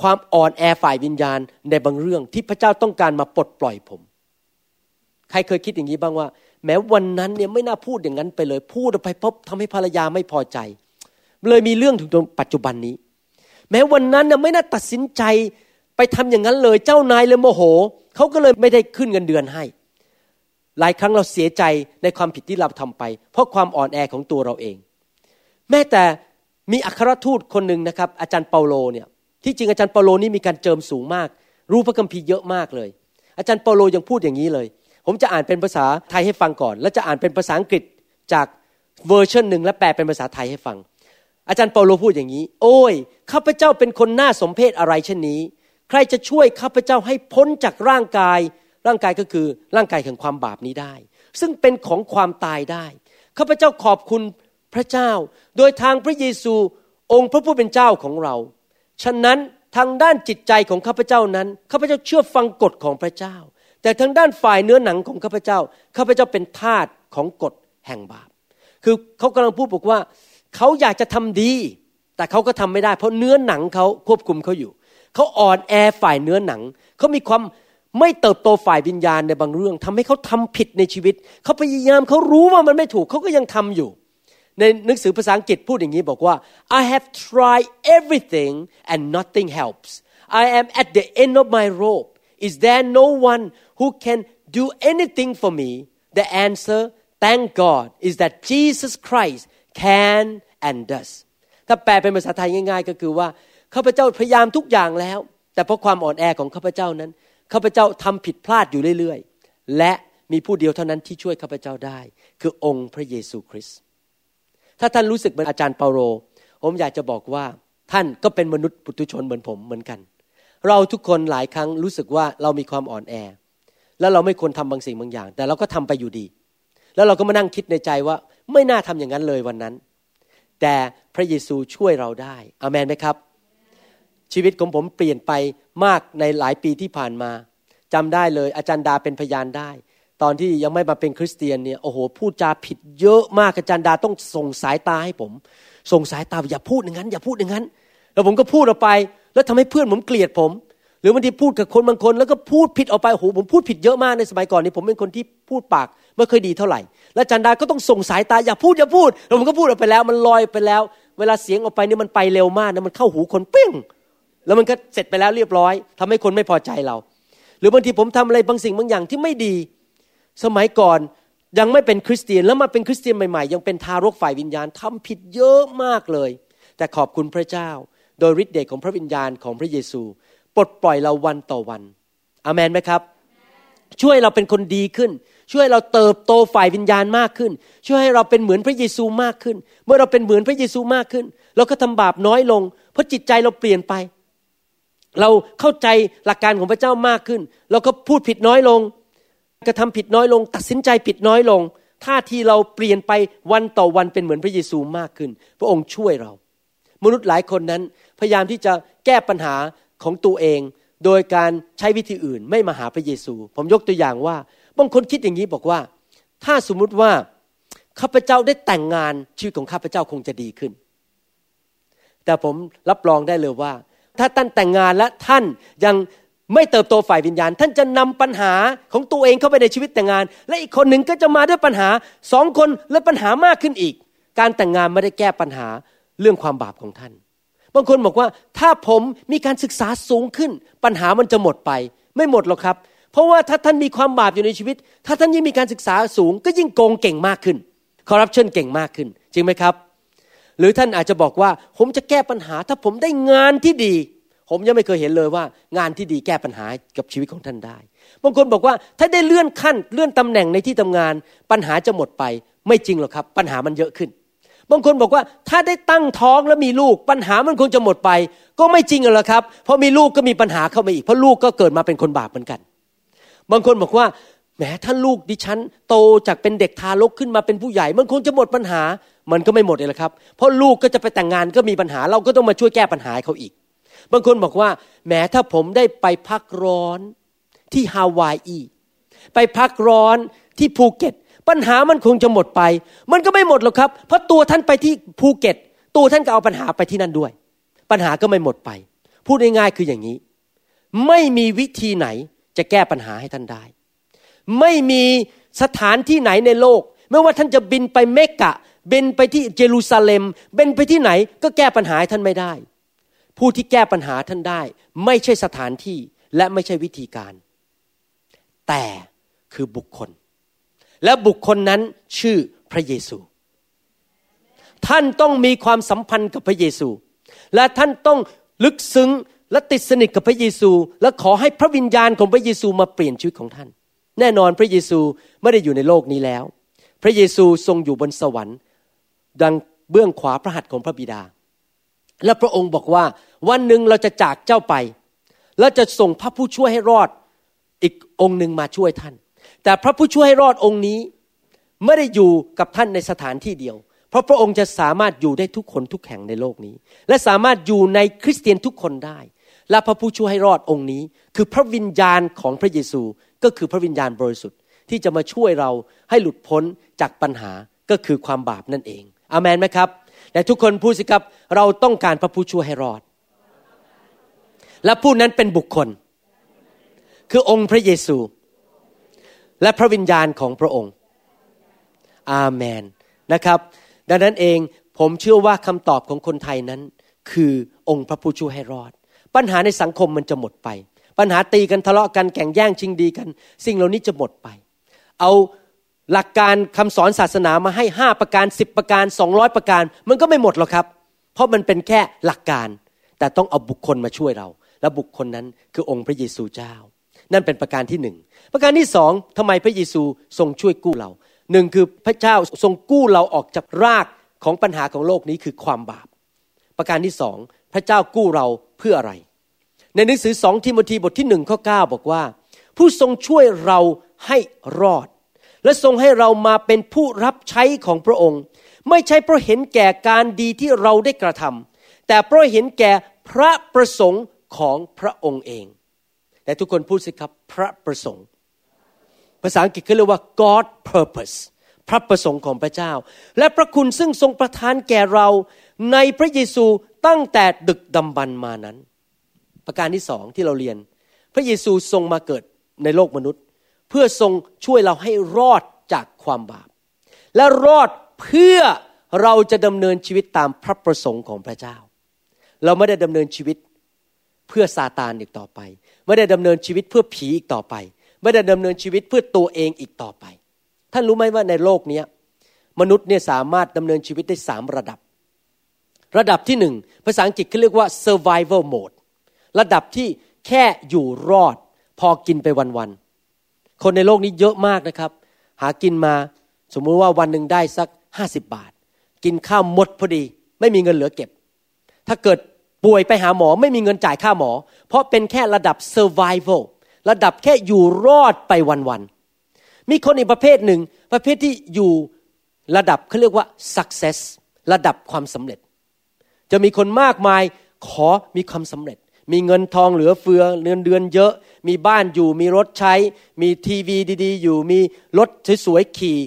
ความอ่อนแอฝ่ายวิญญาณในบางเรื่องที่พระเจ้าต้องการมาปลดปล่อยผม ใครเคยคิดอย่างนี้บ้างว่า แม้วันนั้นเนี่ยไม่น่าพูดอย่างนั้นไปเลย พูดไปพบทำให้ภรรยาไม่พอใจ เลยมีเรื่องถึงตรงปัจจุบันนี้ แม้วันนั้นเนี่ยไม่น่าตัดสินใจ ไปทำอย่างนั้นเลยเจ้านายเลยโมโหเขาก็เลยไม่ได้ขึ้นเงินเดือนให้ หลายครั้งเราเสียใจในความผิดที่เราทำไป เพราะความอ่อนแอของตัวเราเอง แม้แต่มีอัครทูตคนหนึ่งนะครับ อาจารย์เปาโลเนี่ยที่จริงอาจารย์เปาโลนี่มีการเจิมสูงมาก รู้พระคัมภีร์เยอะมากเลย อาจารย์เปาโลยังพูดอย่างนี้เลย ผมจะอ่านเป็นภาษาไทยให้ฟังก่อน แล้วจะอ่านเป็นภาษาอังกฤษจากเวอร์ชันหนึ่งและแปลเป็นภาษาไทยให้ฟัง อาจารย์เปาโลพูดอย่างนี้ โอ้ยข้าพเจ้าเป็นคนน่าสมเพชอะไรเช่นนี้ รจะช่วยข้าพเจ้าให้พ้นจากร่างกาย ร่างกายก็คือร่างกายแห่งความบาปนี้ได้ ซึ่งเป็นของความตายได้ ข้าพเจ้าขอบคุณพระเจ้า โดยทางพระเยซูองค์พระผู้เป็นเจ้าของเรา ฉะนั้นทางด้านจิตใจของข้าพเจ้านั้น ข้าพเจ้าเชื่อฟังกฎของพระเจ้า แต่ทางด้านฝ่ายเนื้อหนังของข้าพเจ้า ข้าพเจ้าเป็นทาสของกฎแห่งบาป คือเขากำลังพูดบอกว่า เขาอยากจะทำดี แต่เขาก็ทำไม่ได้ เพราะเนื้อหนังเขาควบคุมเขาอยู่ เขาอ่อนแอฝ่ายเนื้อหนัง เขามีความไม่เติบโตฝ่ายวิญญาณในบางเรื่องทำให้เขาทำผิดในชีวิต เขาพยายามเขารู้ว่ามันไม่ถูกเขาก็ยังทำอยู่ ในหนังสือภาษาอังกฤษพูดอย่างนี้บอกว่า I have tried everything and nothing helps I am at the end of my rope Is there no one who can do anything for me? The answer, thank God, is that Jesus Christ can and does. ถ้าแปลเป็นภาษาไทยง่าย ๆ ก็คือว่า ข้าพเจ้าพยายามทุกอย่างแล้ว แต่เพราะความอ่อนแอของข้าพเจ้านั้นข้าพเจ้าทำผิดพลาดอยู่เรื่อยๆ และมีผู้เดียวเท่านั้นที่ช่วยข้าพเจ้าได้ คือองค์พระเยซูคริสต์ถ้าท่านรู้สึกเหมือนอาจารย์เปาโลผมอยากจะบอกว่าท่านก็เป็นมนุษย์ปุถุชนเหมือนผมเหมือนกัน เราทุกคนหลายครั้งรู้สึกว่าเรามีความอ่อนแอ แล้วเราไม่ควรทำบางสิ่งบางอย่าง แต่เราก็ทำไปอยู่ดี แล้วเราก็มานั่งคิดในใจว่าไม่น่าทำอย่างนั้นเลยวันนั้น แต่พระเยซูช่วยเราได้อามนไหมครับ ชีวิตของผมเปลี่ยนไปมากในหลายปีที่ผ่านมาจำได้เลยอาจารย์ดาเป็นพยานได้ ตอนที่ยังไม่มาเป็นคริสเตียนเนี่ยโอ้โหพูดจาผิดเยอะมากอาจารย์ดาต้องส่งสายตาให้ผม ส่งสายตาอย่าพูดอย่างนั้น อย่าพูดอย่างนั้น แล้วผมก็พูดออกไป แล้วทำให้เพื่อนผมเกลียดผม หรือบางทีพูดกับคนบางคน แล้วก็พูดผิดออกไปโอ้โหผมพูดผิดเยอะมากในสมัยก่อนนี้ผมเป็นคนที่พูดปากไม่เคยดีเท่าไหร่ แล้วจันดาก็ต้องส่งสายตาอย่าพูดอย่าพูดแล้วผมก็พูดออกไปแล้ว มันลอยไปแล้ว เวลาเสียงออกไปนี่มันไปเร็วมากนะมันเข้าหูคนเปี้ง แล้วมันก็เสร็จไปแล้วเรียบร้อยทำให้คนไม่พอใจเรา หรือบางทีผมทำอะไรบางสิ่งบางอย่างที่ไม่ดี สมัยก่อนยังไม่เป็นคริสเตียนแล้วมาเป็นคริสเตียนใหม่ๆ ยังเป็นทารกฝ่ายวิญญาณทำผิดเยอะมากเลย แต่ขอบคุณพระเจ้า โดยฤทธิ์เดชของพระวิญญาณของพระเยซู ปลดปล่อยเราวันต่อวันอามนไหมครับ ช่วยเราเป็นคนดีขึ้น ช่วยเราเติบโตฝ่ายวิญญาณมากขึ้น ช่วยให้เราเป็นเหมือนพระเยซูมากขึ้น เมื่อเราเป็นเหมือนพระเยซูมากขึ้น เราก็ทำบาปน้อยลง เพราะจิตใจเราเปลี่ยนไป เราเข้าใจหลักการของพระเจ้ามากขึ้น เราก็พูดผิดน้อยลง กระทำผิดน้อยลง ตัดสินใจผิดน้อยลงท่าทีเราเปลี่ยนไปวันต่อวันเป็นเหมือนพระเยซูมากขึ้น พระองค์ช่วยเรา มนุษย์หลายคนนั้น พยายามที่จะแก้ปัญหาของตัวเอง โดยการใช้วิธีอื่นไม่มาหาพระเยซู ผมยกตัวอย่างว่าบางคนคิดอย่างนี้บอกว่า ถ้าสมมุติว่าข้าพเจ้าได้แต่งงานชีวิตของข้าพเจ้าคงจะดีขึ้น แต่ผมรับรองได้เลยว่า ถ้าท่านแต่งงานและท่านยังไม่เติบโตฝ่ายวิญญาณ ท่านจะนำปัญหาของตัวเองเข้าไปในชีวิตแต่งงาน และอีกคนหนึ่งก็จะมาด้วยปัญหาสองคนและปัญหามากขึ้นอีก การแต่งงานไม่ได้แก้ปัญหาเรื่องความบาปของท่าน บางคนบอกว่าถ้าผมมีการศึกษาสูงขึ้น ปัญหามันจะหมดไป ไม่หมดหรอกครับ เพราะว่าถ้าท่านมีความบาปอยู่ในชีวิต ถ้าท่านยิ่งมีการศึกษาสูง ก็ยิ่งโกงเก่งมากขึ้นคอร์รัปชันเก่งมากขึ้น จริงไหมครับ หรือท่านอาจจะบอกว่า ผมจะแก้ปัญหา ถ้าผมได้งานที่ดี ผมยังไม่เคยเห็นเลยว่า งานที่ดีแก้ปัญหากับชีวิตของท่านได้บางคนบอกว่าถ้าได้เลื่อนขั้นเลื่อนตำแหน่งในที่ทำงาน ปัญหาจะหมดไปไม่จริงหรอกครับ ปัญหามันเยอะขึ้น บางคนบอกว่าถ้าได้ตั้งท้องแล้วมีลูก ปัญหามันคงจะหมดไป ก็ไม่จริงหรอกครับ เพราะมีลูกก็มีปัญหาเข้ามาอีกเพราะลูกก็เกิดมาเป็นคนบาปเหมือนกัน บางคนบอกว่าแหมถ้าลูกดิฉันโตจากเป็นเด็กทารกขึ้นมาเป็นผู้ใหญ่ มันคงจะหมดปัญหา มันก็ไม่หมดเลยละครับ เพราะลูกก็จะไปแต่งงานก็มีปัญหาเราก็ต้องมาช่วยแก้ปัญหาเขาอีก บางคนบอกว่าแหมถ้าผมได้ไปพักร้อนที่ฮาวายอีไปพักร้อนที่ภูเก็ต ปัญหามันคงจะหมดไป มันก็ไม่หมดหรอกครับ เพราะตัวท่านไปที่ภูเก็ต ตัวท่านก็เอาปัญหาไปที่นั่นด้วย ปัญหาก็ไม่หมดไป พูดง่ายๆคืออย่างนี้ ไม่มีวิธีไหนจะแก้ปัญหาให้ท่านได้ ไม่มีสถานที่ไหนในโลก ไม่ว่าท่านจะบินไปเมกะ บนไปที่เยรูซาเล็ม เบนไปที่ไหนก็แก้ปัญหาท่านไม่ได้ ผู้ที่แก้ปัญหาท่านได้ ไม่ใช่สถานที่และไม่ใช่วิธีการ แต่คือบุคคล และบุคคลนั้นชื่อพระเยซู ท่านต้องมีความสัมพันธ์กับพระเยซู และท่านต้องลึกซึ้งและติดสนิทกับพระเยซู และขอให้พระวิญญาณของพระเยซูมาเปลี่ยนชีวิตของท่าน แน่นอนพระเยซูไม่ได้อยู่ในโลกนี้แล้ว พระเยซูทรงอยู่บนสวรรค์ ดังเบื้องขวาพระหัตถ์ของพระบิดา และพระองค์บอกว่า วันหนึ่งเราจะจากเจ้าไป แล้วจะส่งพระผู้ช่วยให้รอดอีกองค์หนึ่งมาช่วยท่าน แต่พระผู้ช่วยให้รอดองค์นี้ ไม่ได้อยู่กับท่านในสถานที่เดียว เพราะพระองค์จะสามารถอยู่ได้ทุกคนทุกแห่งในโลกนี้ และสามารถอยู่ในคริสเตียนทุกคนได้ และพระผู้ช่วยให้รอดองค์นี้ คือพระวิญญาณของพระเยซูก็คือพระวิญญาณบริสุทธิ์ที่จะมาช่วยเราให้หลุดพ้นจากปัญหาก็คือความบาปนั่นเอง อามนไหมครับแต่ทุกคนพูดสิครับ เราต้องการพระผู้ช่วยให้รอด และผู้นั้นเป็นบุคคล คือองค์พระเยซู และพระวิญญาณของพระองค์ อาเมนนะครับ ดังนั้นเองผมเชื่อว่าคำตอบของคนไทยนั้น คือองค์พระผู้ช่วยให้รอด ปัญหาในสังคมมันจะหมดไป ปัญหาตีกันทะเลาะกันแข่งแย่งชิงดีกัน สิ่งเหล่านี้จะหมดไป เอา หลักการคำสอนศาสนามาให้ห้าประการสิบประการสองร้อยประการ มันก็ไม่หมดหรอกครับ เพราะมันเป็นแค่หลักการ แต่ต้องเอาบุคคลมาช่วยเรา และบุคคลนั้นคือองค์พระเยซูเจ้า นั่นเป็นประการที่หนึ่งประการที่สองทำไมพระเยซูทรงช่วยกู้เราหนึ่งคือพระเจ้าทรงกู้เราออกจากรากของปัญหาของโลกนี้คือความบาป ประการที่สองพระเจ้ากู้เราเพื่ออะไร ในหนังสือสองทิโมธีบทที่หนึ่งข้อเก้าบอกว่า ผู้ทรงช่วยเราให้รอด และทรงให้เรามาเป็นผู้รับใช้ของพระองค์ ไม่ใช่เพราะเห็นแก่การดีที่เราได้กระทำแต่เพราะเห็นแก่พระประสงค์ของพระองค์เองแต่ทุกคนพูดสิครับพระประสงค์ ภาษาอังกฤษเขาเรียกว่า God purpose พระประสงค์ของพระเจ้า และพระคุณซึ่งทรงประทานแก่เราในพระเยซูตั้งแต่ดึกดำบรรมานั้น ประการที่สองที่เราเรียน พระเยซูทรงมาเกิดในโลกมนุษย์ พื่อทรงช่วยเราให้รอดจากความบาป และรอดเพื่อเราจะดำเนินชีวิตตามพระประสงค์ของพระเจ้า เราไม่ได้ดำเนินชีวิตเพื่อซาตานอีกต่อไป ไม่ได้ดำเนินชีวิตเพื่อผีอีกต่อไป ไม่ได้ดำเนินชีวิตเพื่อตัวเองอีกต่อไป ท่านรู้ไหมว่าในโลกนี้มนุษย์เนี่ยสามารถดำเนินชีวิตได้สามระดับ ระดับที่หนึ่งภาษาอังกฤษเขาเรียกว่า survival mode ระดับที่แค่อยู่รอด พอกินไปวันๆ คนในโลกนี้เยอะมากนะครับ หากินมาสมมุติว่าวันหนึ่งได้สักห้าสิบบาท กินข้าวหมดพอดี ไม่มีเงินเหลือเก็บ ถ้าเกิดป่วยไปหาหมอไม่มีเงินจ่ายค่าหมอ เพราะเป็นแค่ระดับ survival ระดับแค่อยู่รอดไปวันๆมีคนอีกประเภทหนึ่งประเภทที่อยู่ระดับเขาเรียกว่า success ระดับความสำเร็จ จะมีคนมากมายขอมีความสำเร็จ มีเงินทองเหลือเฟือเงินเดือนเยอะ มีบ้านอยู่ มีรถใช้ มีทีวีดี ๆ อยู่ มีรถสวยๆขี่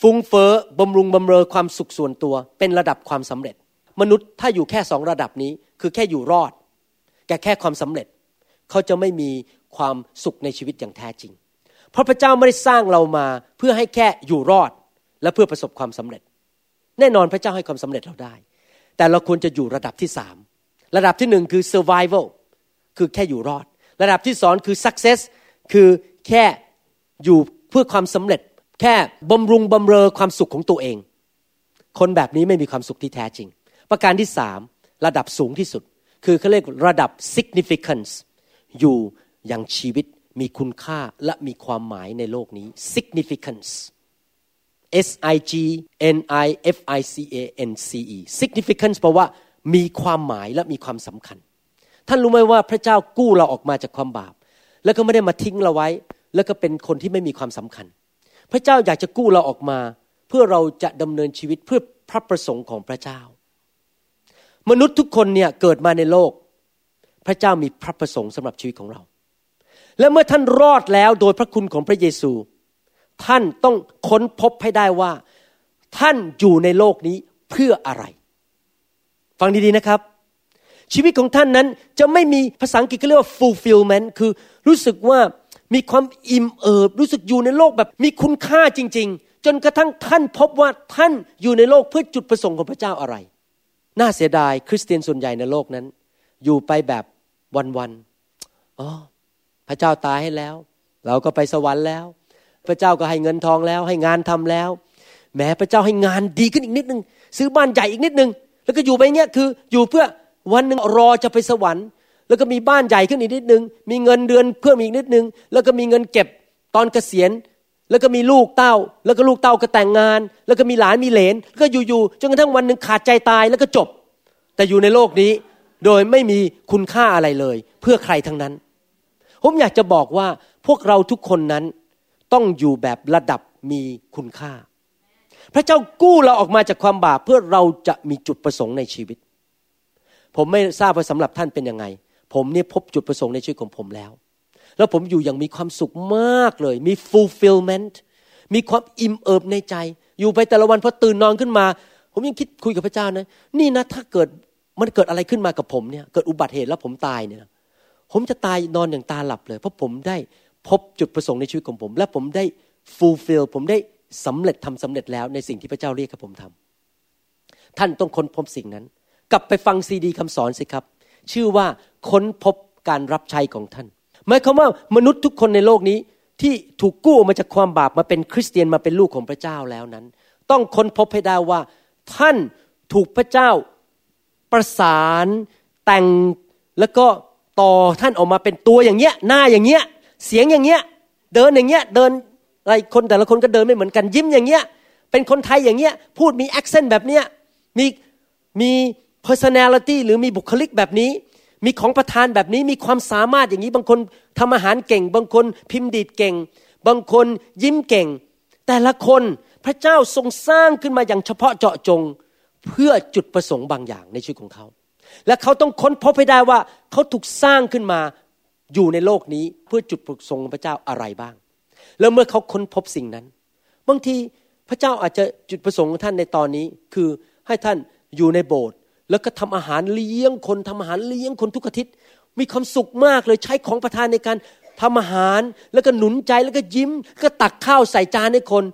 ฟุ้งเฟอ้อบำรุงบำเรอความสุขส่วนตัว เป็นระดับความสำเร็จ มนุษย์ถ้าอยู่แค่สองระดับนี้ คือแค่อยู่รอดแกแค่ความสำเร็จ เขาจะไม่มีความสุขในชีวิตอย่างแท้จริง เพราะพระเจ้าไม่ได้สร้างเรามาเพื่อให้แค่อยู่รอดและเพื่อประสบความสำเร็จ แน่นอนพระเจ้าให้ความสำเร็จเราได้ แต่เราควรจะอยู่ระดับที่สามระดับที่หนึ่งคือ survival คือแค่อยู่รอด ระดับที่สองคือ success คือแค่อยู่เพื่อความสำเร็จ แค่บำรุงบำเรอความสุขของตัวเอง คนแบบนี้ไม่มีความสุขที่แท้จริง ประการที่สามระดับสูงที่สุด คือเขาเรียกระดับ significance อยู่อย่างชีวิตมีคุณค่าและมีความหมายในโลกนี้ significance S I G N I F I C A N C E significance แปลว่ามีความหมายและมีความสำคัญ ท่านรู้ไหมว่าพระเจ้ากู้เราออกมาจากความบาป แล้วก็ไม่ได้มาทิ้งเราไว้ แล้วก็เป็นคนที่ไม่มีความสำคัญ พระเจ้าอยากจะกู้เราออกมา เพื่อเราจะดำเนินชีวิตเพื่อพระประสงค์ของพระเจ้า มนุษย์ทุกคนเนี่ยเกิดมาในโลก พระเจ้ามีพระประสงค์สำหรับชีวิตของเรา และเมื่อท่านรอดแล้วโดยพระคุณของพระเยซู ท่านต้องค้นพบให้ได้ว่า ท่านอยู่ในโลกนี้เพื่ออะไร ฟังดีๆนะครับ ชีวิตของท่านนั้นจะไม่มีภาษาอังกฤษเขาเรียกว่า fulfillment คือรู้สึกว่ามีความอิ่มเอิบ รู้สึกอยู่ในโลกแบบมีคุณค่าจริง ๆ จนกระทั่งท่านพบว่าท่านอยู่ในโลกเพื่อจุดประสงค์ของพระเจ้าอะไร น่าเสียดายคริสเตียนส่วนใหญ่ในโลกนั้น อยู่ไปแบบวันๆอ๋อพระเจ้าตายให้แล้ว เราก็ไปสวรรค์แล้ว พระเจ้าก็ให้เงินทองแล้ว ให้งานทำแล้วแม้พระเจ้าให้งานดีขึ้นอีกนิดนึงซื้อบ้านใหญ่อีกนิดนึงแล้วก็อยู่ไปเงี้ยคืออยู่เพื่อ วันหนึ่งรอจะไปสวรรค์ แล้วก็มีบ้านใหญ่ขึ้นอีกนิดนึง มีเงินเดือนเพิ่มอีกนิดนึง แล้วก็มีเงินเก็บตอนเกษียณ แล้วก็มีลูกเต้า แล้วก็ลูกเต้าก็แต่งงาน แล้วก็มีหลานมีเหลนแล้วก็อยู่ๆจนกระทั่งวันหนึ่งขาดใจตายแล้วก็จบ แต่อยู่ในโลกนี้โดยไม่มีคุณค่าอะไรเลย เพื่อใครทั้งนั้น ผมอยากจะบอกว่าพวกเราทุกคนนั้นต้องอยู่แบบระดับมีคุณค่า พระเจ้ากู้เราออกมาจากความบาปเพื่อเราจะมีจุดประสงค์ในชีวิต ผมไม่ทราบว่าสำหรับท่านเป็นยังไง ผมเนี่ยพบจุดประสงค์ในชีวิตของผมแล้ว แล้วผมอยู่อย่างมีความสุขมากเลย มี fulfillment มีความอิ่มเอิบในใจ อยู่ไปแต่ละวันพอตื่นนอนขึ้นมา ผมยังคิดคุยกับพระเจ้านะ นี่นะถ้าเกิดมันเกิดอะไรขึ้นมากับผมเนี่ย เกิดอุบัติเหตุแล้วผมตายเนี่ย ผมจะตายนอนอย่างตาหลับเลย เพราะผมได้พบจุดประสงค์ในชีวิตของผม และผมได้ fulfill ผมได้สำเร็จทำสำเร็จแล้วในสิ่งที่พระเจ้าเรียกให้ผมทำท่านต้องค้นพบสิ่งนั้น กลับไปฟังซีดีคำสอนสิครับ ชื่อว่าค้นพบการรับใช้ของท่าน หมายความว่ามนุษย์ทุกคนในโลกนี้ที่ถูกกู้ออกมาจากความบาปมาเป็นคริสเตียนมาเป็นลูกของพระเจ้าแล้วนั้น ต้องค้นพบให้ได้ว่า ท่านถูกพระเจ้าประสานแต่งแล้วก็ต่อท่านออกมาเป็นตัวอย่างเงี้ยหน้าอย่างเงี้ยเสียงอย่างเงี้ยเดินอย่างเงี้ยเดินอะไรคนแต่ละคนก็เดินไม่เหมือนกันยิ้มอย่างเงี้ยเป็นคนไทยอย่างเงี้ยพูดมี accent แบบเนี้ยมีมี personality หรือมีบุคลิกแบบนี้ มีของประทานแบบนี้มีความสามารถอย่างนี้ บางคนทำอาหารเก่ง บางคนพิมพ์ดีดเก่ง บางคนยิ้มเก่ง แต่ละคนพระเจ้าทรงสร้างขึ้นมาอย่างเฉพาะเจาะจงเพื่อจุดประสงค์บางอย่างในชีวิตของเขา และเขาต้องค้นพบให้ได้ว่าเขาถูกสร้างขึ้นมาอยู่ในโลกนี้เพื่อจุดประสงค์พระเจ้าอะไรบ้าง แล้วเมื่อเขาค้นพบสิ่งนั้น บางทีพระเจ้าอาจจะจุดประสงค์ของท่านในตอนนี้ คือให้ท่านอยู่ในโบสถ์ แล้วก็ทำอาหารเลี้ยงคนทำอาหารเลี้ยงคนทุกอาทิตย์ มีความสุขมากเลยใช้ของประทานในการทำอาหารแล้วก็หนุนใจแล้วก็ยิ้ม ก็ตักข้าวใส่จานให้คน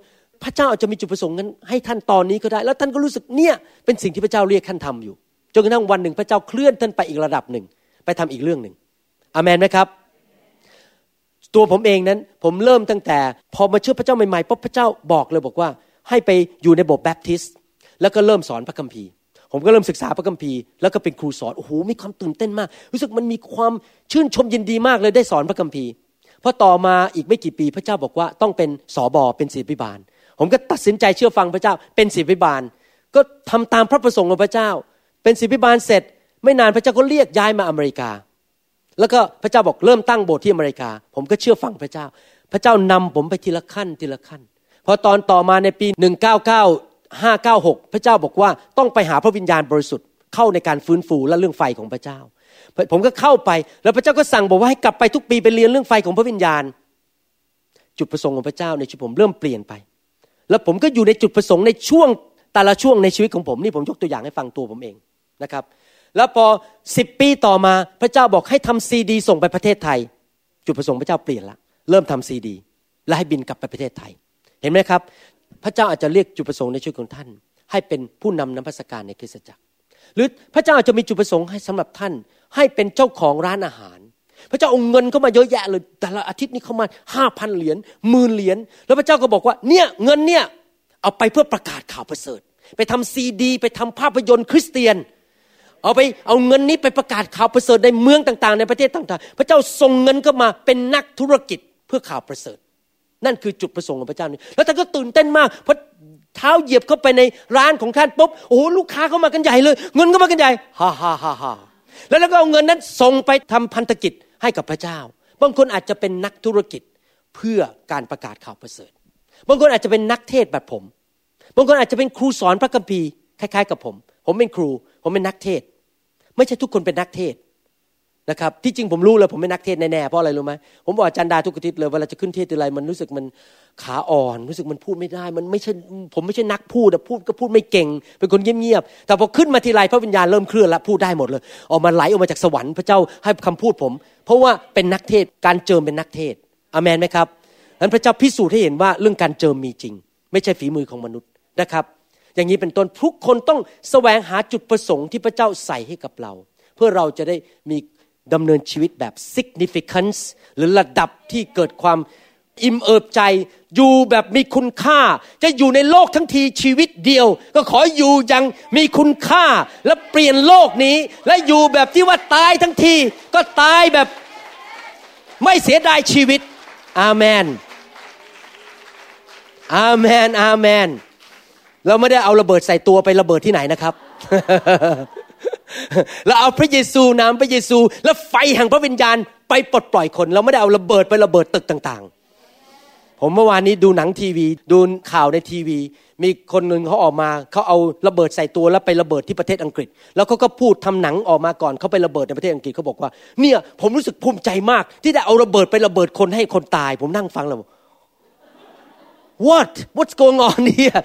พระเจ้าอาจจะมีจุดประสงค์นั้นให้ท่านตอนนี้ก็ได้ แล้วท่านก็รู้สึกเนี่ยเป็นสิ่งที่พระเจ้าเรียกท่านทำอยู่จนกระทั่งวันหนึ่งพระเจ้าเคลื่อนท่านไปอีกระดับหนึ่ง ไปทำอีกเรื่องหนึ่งอเมนไหมครับ ตัวผมเองนั้นผมเริ่มตั้งแต่ พอมาเชื่อพระเจ้าใหม่ๆปุ๊บพระเจ้าบอกเลยบอกว่า ให้ไปอยู่ในโบสถ์แบปทิสต์แล้วก็เริ่มสอนพระคัมภีร์ ผมก็เริ่มศึกษาพระคัมภีร์แล้วก็เป็นครูสอนโอ้โหมีความตื่นเต้นมาก รู้สึกมันมีความชื่นชมยินดีมากเลยได้สอนพระคัมภีร์พอต่อมาอีกไม่กี่ปีพระเจ้าบอกว่าต้องเป็นสอบอเป็นศิบิบาล ผมก็ตัดสินใจเชื่อฟังพระเจ้าเป็นศิบิบาล ก็ทำตามพระประสงค์ของพระเจ้า เป็นศิบิบาลเสร็จ ไม่นานพระเจ้าก็เรียกย้ายมาอเมริกา แล้วก็พระเจ้าบอกเริ่มตั้งโบสถ์ที่อเมริกา ผมก็เชื่อฟังพระเจ้า พระเจ้านำผมไปทีละขั้นทีละขั้นพอตอนต่อมาในปี 199 5 9 6 พระเจ้าบอกว่าต้องไปหาพระวิญญาณบริสุทธิ์เข้าในการฟื้นฟูและเรื่องไฟของพระเจ้า ผมก็เข้าไปแล้วพระเจ้าก็สั่งบอกว่าให้กลับไปทุกปีไปเรียนเรื่องไฟของพระวิญญาณ จุดประสงค์ของพระเจ้าในชีวิตผมเริ่มเปลี่ยนไป แล้วผมก็อยู่ในจุดประสงค์ในช่วงแต่ละช่วงในชีวิตของผมนี่ผมยกตัวอย่างให้ฟังตัวผมเองนะครับ แล้วพอสิบปีต่อมาพระเจ้าบอกให้ทำซีดี ส่งไปประเทศไทย จุดประสงค์พระเจ้าเปลี่ยนละเริ่มทำซีดี และให้บินกลับไปประเทศไทยเห็นไหมครับ พระเจ้าอาจจะเรียกจุดประสงค์ในชีวิตของท่าน ให้เป็นผู้นำนมัสการในคริสตจักร หรือพระเจ้าอาจจะมีจุดประสงค์ให้สำหรับท่าน ให้เป็นเจ้าของร้านอาหาร พระเจ้าเอาเงินเข้ามาเยอะแยะเลยแต่ละอาทิตย์นี้เข้ามาห้าพันเหรียญหมื่นเหรียญแล้วพระเจ้าก็บอกว่าเนี่ยเงินเนี่ยเอาไปเพื่อประกาศข่าวประเสริฐ ไปทำซีดี ไปทำภาพยนตร์คริสเตียนเอาไปเอาเงินนี้ไปประกาศข่าวประเสริฐในเมืองต่าง ๆ ในประเทศต่าง ๆ พระเจ้าส่งเงินเข้ามาเป็นนักธุรกิจเพื่อข่าวประเสริฐ นั่นคือจุดประสงค์ของพระเจ้านี่แล้วท่านก็ตื่นเต้นมากเพราะเท้าเหยียบเข้าไปในร้านของท่านปุ๊บโอ้โหลูกค้าเข้ามากันใหญ่เลย เงินก็มากันใหญ่ฮ่าฮ่าฮ่าฮ่าแล้วแล้วก็เอาเงินนั้นส่งไปทำพันธกิจให้กับพระเจ้า บางคนอาจจะเป็นนักธุรกิจเพื่อการประกาศข่าวประเสริฐ บางคนอาจจะเป็นนักเทศแบบผม บางคนอาจจะเป็นครูสอนพระคัมภีร์คล้ายๆ กับผม ผมเป็นครู ผมเป็นนักเทศ ไม่ใช่ทุกคนเป็นนักเทศ นะครับที่จริงผมรู้เลยผมเป็นนักเทศแน่ๆเพราะอะไรรู้ไหมผมบอกอาจารย์ดาทุกอาทิตย์เลยเวลาจะขึ้นเทศอะไรมันรู้สึกมันขาอ่อน รู้สึกมันพูดไม่ได้ มันไม่ใช่ผมไม่ใช่นักพูดพูดก็พูดไม่เก่ง เป็นคนเงียบๆแต่พอขึ้นมาทีไรพระวิญญาณเริ่มเคลื่อนล้วพูดได้หมดเลยออกมาไหลออกมาจากสวรรค์พระเจ้าให้คำพูดผม เพราะว่าเป็นนักเทศการเจิมเป็นนักเทศอเมนไหมครับนั้นพระเจ้าพิสูจน์ให้เห็นว่าเรื่องการเจิมมีจริง ไม่ใช่ฝีมือของมนุษย์นะครับ อย่างนี้เป็นต้นทุกคนต้องแสวงหาจุดประสงค์ที่พระเจ้าใส่ให้กับเรา เพื่อเราจะได้มี ดำเนินชีวิตแบบ significance หรือระดับที่เกิดความอิ่มเอิบใจ อยู่แบบมีคุณค่า จะอยู่ในโลกทั้งทีชีวิตเดียว ก็ขออยู่ยังมีคุณค่า และเปลี่ยนโลกนี้ และอยู่แบบที่ว่าตายทั้งที ก็ตายแบบไม่เสียดายชีวิต อาเมน อาเมน อาเมน เราไม่ได้เอาระเบิดใส่ตัวไประเบิดที่ไหนนะครับ เราเอาพระเยซูนามพระเยซู และไฟแห่งพระวิญญาณไปปลดปล่อยคน เราไม่ได้เอาระเบิดไประเบิดตึกต่างๆ ผมเมื่อวานนี้ดูหนังทีวี ดูข่าวในทีวี มีคนหนึ่งเขาออกมา เขาเอาระเบิดใส่ตัวแล้วไประเบิดที่ประเทศอังกฤษ แล้วเขาก็พูดทำหนังออกมาก่อนเขาไประเบิดในประเทศอังกฤษเขาบอกว่า เนี่ยผมรู้สึกภูมิใจมาก ที่ได้เอาระเบิดไประเบิดคนให้คนตาย ผมนั่งฟังแล้ว what what's going on เนี่ย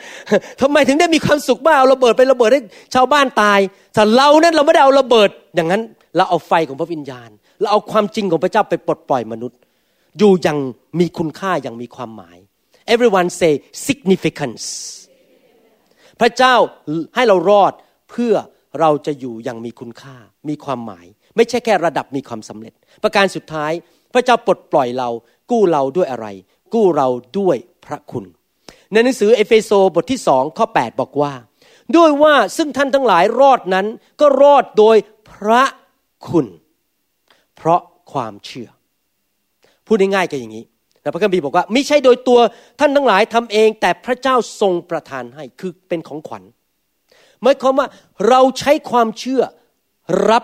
ทำไมถึงได้มีความสุขมากเอาระเบิดไประเบิดให้ชาวบ้านตายแต่เรานั้นเราไม่ได้เอาระเบิด อย่างนั้นเราเอาไฟของพระวิญญาณ เราเอาความจริงของพระเจ้าไปปลดปล่อยมนุษย์ อยู่อย่างมีคุณค่าอย่างมีความหมาย everyone say significance พระเจ้าให้เรารอดเพื่อเราจะอยู่อย่างมีคุณค่า มีความหมาย ไม่ใช่แค่ระดับมีความสำเร็จ ประการสุดท้าย พระเจ้าปลดปล่อยเรา กู้เราด้วยอะไร กู้เราด้วย ระคุณ ในหนังสือเอเฟโซบทที่สองข้อ 8 บอกว่า ด้วยว่าซึ่งท่านทั้งหลายรอดนั้นก็รอดโดยพระคุณ เพราะความเชื่อ พูดง่ายๆก็อย่างนี้แต่พระคัมภีร์บอกว่าไม่ใช่โดยตัวท่านทั้งหลายทำเอง แต่พระเจ้าทรงประทานให้คือเป็นของขวัญหมายความว่าเราใช้ความเชื่อรับ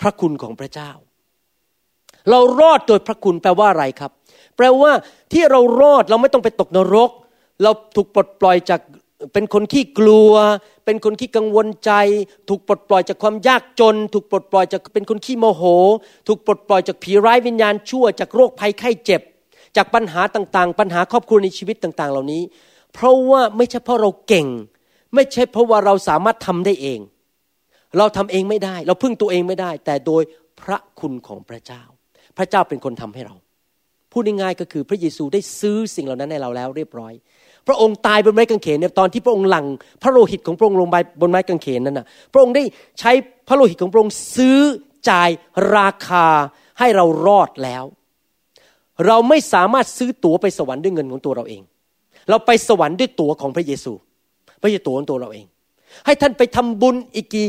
พระคุณของพระเจ้า เรารอดโดยพระคุณแปลว่าอะไรครับ แปลว่าที่เรารอดเราไม่ต้องไปตกนรก เราถูกปลดปล่อยจากเป็นคนที่กลัว เป็นคนที่กังวลใจ ถูกปลดปล่อยจากความยากจน ถูกปลดปล่อยจากเป็นคนขี้โมโห ถูกปลดปล่อยจากผีร้ายวิญญาณชั่ว จากโรคภัยไข้เจ็บ จากปัญหาต่างๆ ปัญหาครอบครัวในชีวิตต่างๆ เหล่านี้ เพราะว่าไม่ใช่เพราะเราเก่ง ไม่ใช่เพราะว่าเราสามารถทำได้เอง เราทำเองไม่ได้ เราพึ่งตัวเองไม่ได้ แต่โดยพระคุณของพระเจ้า พระเจ้าเป็นคนทำให้เรา พูดง่ายๆก็คือพระเยซูได้ซื้อสิ่งเหล่านั้นให้เราแล้วเรียบร้อย พระองค์ตายบนไม้กางเขนเนี่ยตอนที่พระองค์หลังพระโลหิตของพระองค์ลงไปบนไม้กางเขนนั้นนะพระองค์ได้ใช้พระโลหิตของพระองค์ซื้อจ่ายราคาให้เรารอดแล้ว เราไม่สามารถซื้อตั๋วไปสวรรค์ด้วยเงินของตัวเราเอง เราไปสวรรค์ด้วยตั๋วของพระเยซู ไม่ใช่ตั๋วของตัวเราเอง ให้ท่านไปทำบุญอีกกี่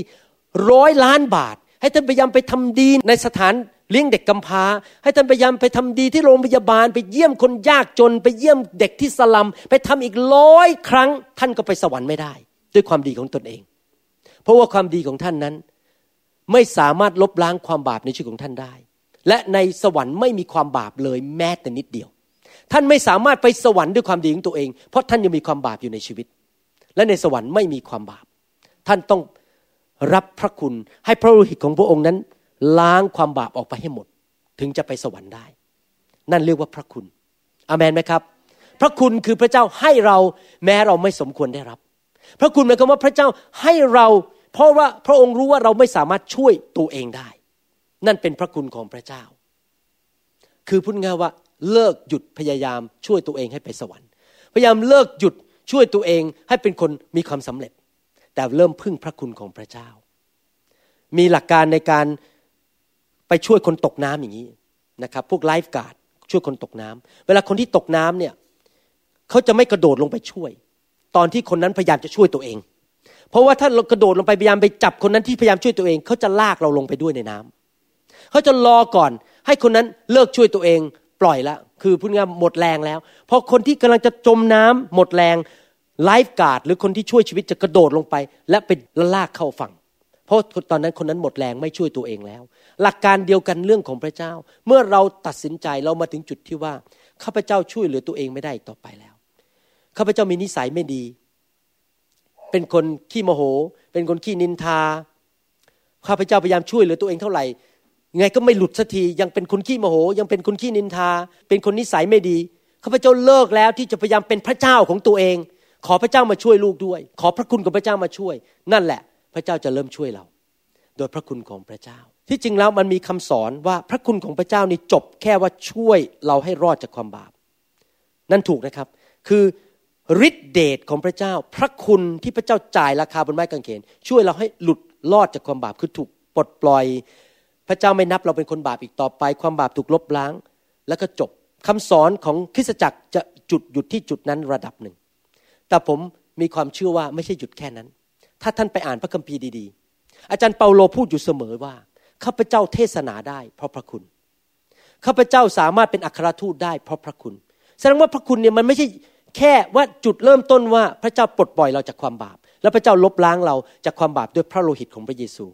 ร้อยล้านบาท ให้ท่านพยายามไปทำดีในสถาน เลี้ยงเด็กกำพร้า ให้ท่านพยายามไปทำดีที่โรงพยาบาล ไปเยี่ยมคนยากจน ไปเยี่ยมเด็กที่สลัม ไปทำอีกร้อยครั้ง ท่านก็ไปสวรรค์ไม่ได้ ด้วยความดีของตนเอง เพราะว่าความดีของท่านนั้น ไม่สามารถลบล้างความบาปในชีวิตของท่านได้ และในสวรรค์ไม่มีความบาปเลยแม้แต่นิดเดียว ท่านไม่สามารถไปสวรรค์ด้วยความดีของตัวเอง เพราะท่านยังมีความบาปอยู่ในชีวิต และในสวรรค์ไม่มีความบาป ท่านต้องรับพระคุณให้พระโลหิตของพระองค์นั้น ล้างความบาปออกไปให้หมด ถึงจะไปสวรรค์ได้ นั่นเรียกว่าพระคุณอามนไหมครับ พระคุณคือพระเจ้าให้เราแม้เราไม่สมควรได้รับ พระคุณหมายความว่าพระเจ้าให้เรา เพราะว่าพระองค์รู้ว่าเราไม่สามารถช่วยตัวเองได้ นั่นเป็นพระคุณของพระเจ้า คือพูดง่ายว่าเลิกหยุดพยายามช่วยตัวเองให้ไปสวรรค์ พยายามเลิกหยุดช่วยตัวเองให้เป็นคนมีความสำเร็จ แต่เริ่มพึ่งพระคุณของพระเจ้า มีหลักการในการ ไปช่วยคนตกน้ำอย่างนี้นะครับ พวกไลฟ์การ์ดช่วยคนตกน้ำเวลาคนที่ตกน้ำเนี่ยเขาจะไม่กระโดดลงไปช่วย ตอนที่คนนั้นพยายามจะช่วยตัวเอง เพราะว่าถ้าเรากระโดดลงไปพยายามไปจับคนนั้นที่พยายามช่วยตัวเองเขาจะลากเราลงไปด้วยในน้ำเขาจะรอก่อนให้คนนั้นเลิกช่วยตัวเองปล่อยล้วคือพูดง่ายหมดแรงแล้วพอคนที่กำลังจะจมน้ำหมดแรงไลฟ์การ์ดหรือคนที่ช่วยชีวิตจะกระโดดลงไป และไปลากเข้าฝั่ง เพราะตอนนั้นคนนั้นหมดแรงไม่ช่วยตัวเองแล้ว หลักการเดียวกันเรื่องของพระเจ้า เมื่อเราตัดสินใจเรามาถึงจุดที่ว่าข้าพเจ้าช่วยเหลือตัวเองไม่ได้ต่อไปแล้วข้าพเจ้ามีนิสัยไม่ดี เป็นคนขี้โมโห เป็นคนขี้นินทาข้าพเจ้าพยายามช่วยเหลือตัวเองเท่าไหร่ไงก็ไม่หลุดสักทียังเป็นคนขี้โมโห ยังเป็นคนขี้นินทา เป็นคนนิสัยไม่ดีข้าพเจ้าเลิกแล้วที่จะพยายามเป็นพระเจ้าของตัวเอง ขอพระเจ้ามาช่วยลูกด้วย ขอพระคุณของพระเจ้ามาช่วย นั่นแหละ พระเจ้าจะเริ่มช่วยเรา โดยพระคุณของพระเจ้า ที่จริงแล้วมันมีคำสอนว่าพระคุณของพระเจ้านี่จบแค่ว่าช่วยเราให้รอดจากความบาป นั่นถูกนะครับ คือฤทธิเดชของพระเจ้า พระคุณที่พระเจ้าจ่ายราคาบนไม้กางเขนช่วยเราให้หลุดรอดจากความบาปคือถูกปลดปล่อย พระเจ้าไม่นับเราเป็นคนบาปอีกต่อไป ความบาปถูกลบล้าง แล้วก็จบคำสอนของคริสตจักรจะจุดหยุดที่จุดนั้นระดับหนึ่ง แต่ผมมีความเชื่อว่าไม่ใช่หยุดแค่นั้น ถ้าท่านไปอ่านพระคัมภีร์ดีๆ อาจารย์เปาโลพูดอยู่เสมอว่าข้าพเจ้าเทศนาได้เพราะพระคุณข้าพเจ้าสามารถเป็นอัครทูตได้เพราะพระคุณ แสดงว่าพระคุณเนี่ยมันไม่ใช่แค่ว่าจุดเริ่มต้นว่าพระเจ้าปลดปล่อยเราจากความบาป แล้วพระเจ้าลบล้างเราจากความบาปด้วยพระโลหิตของพระเยซู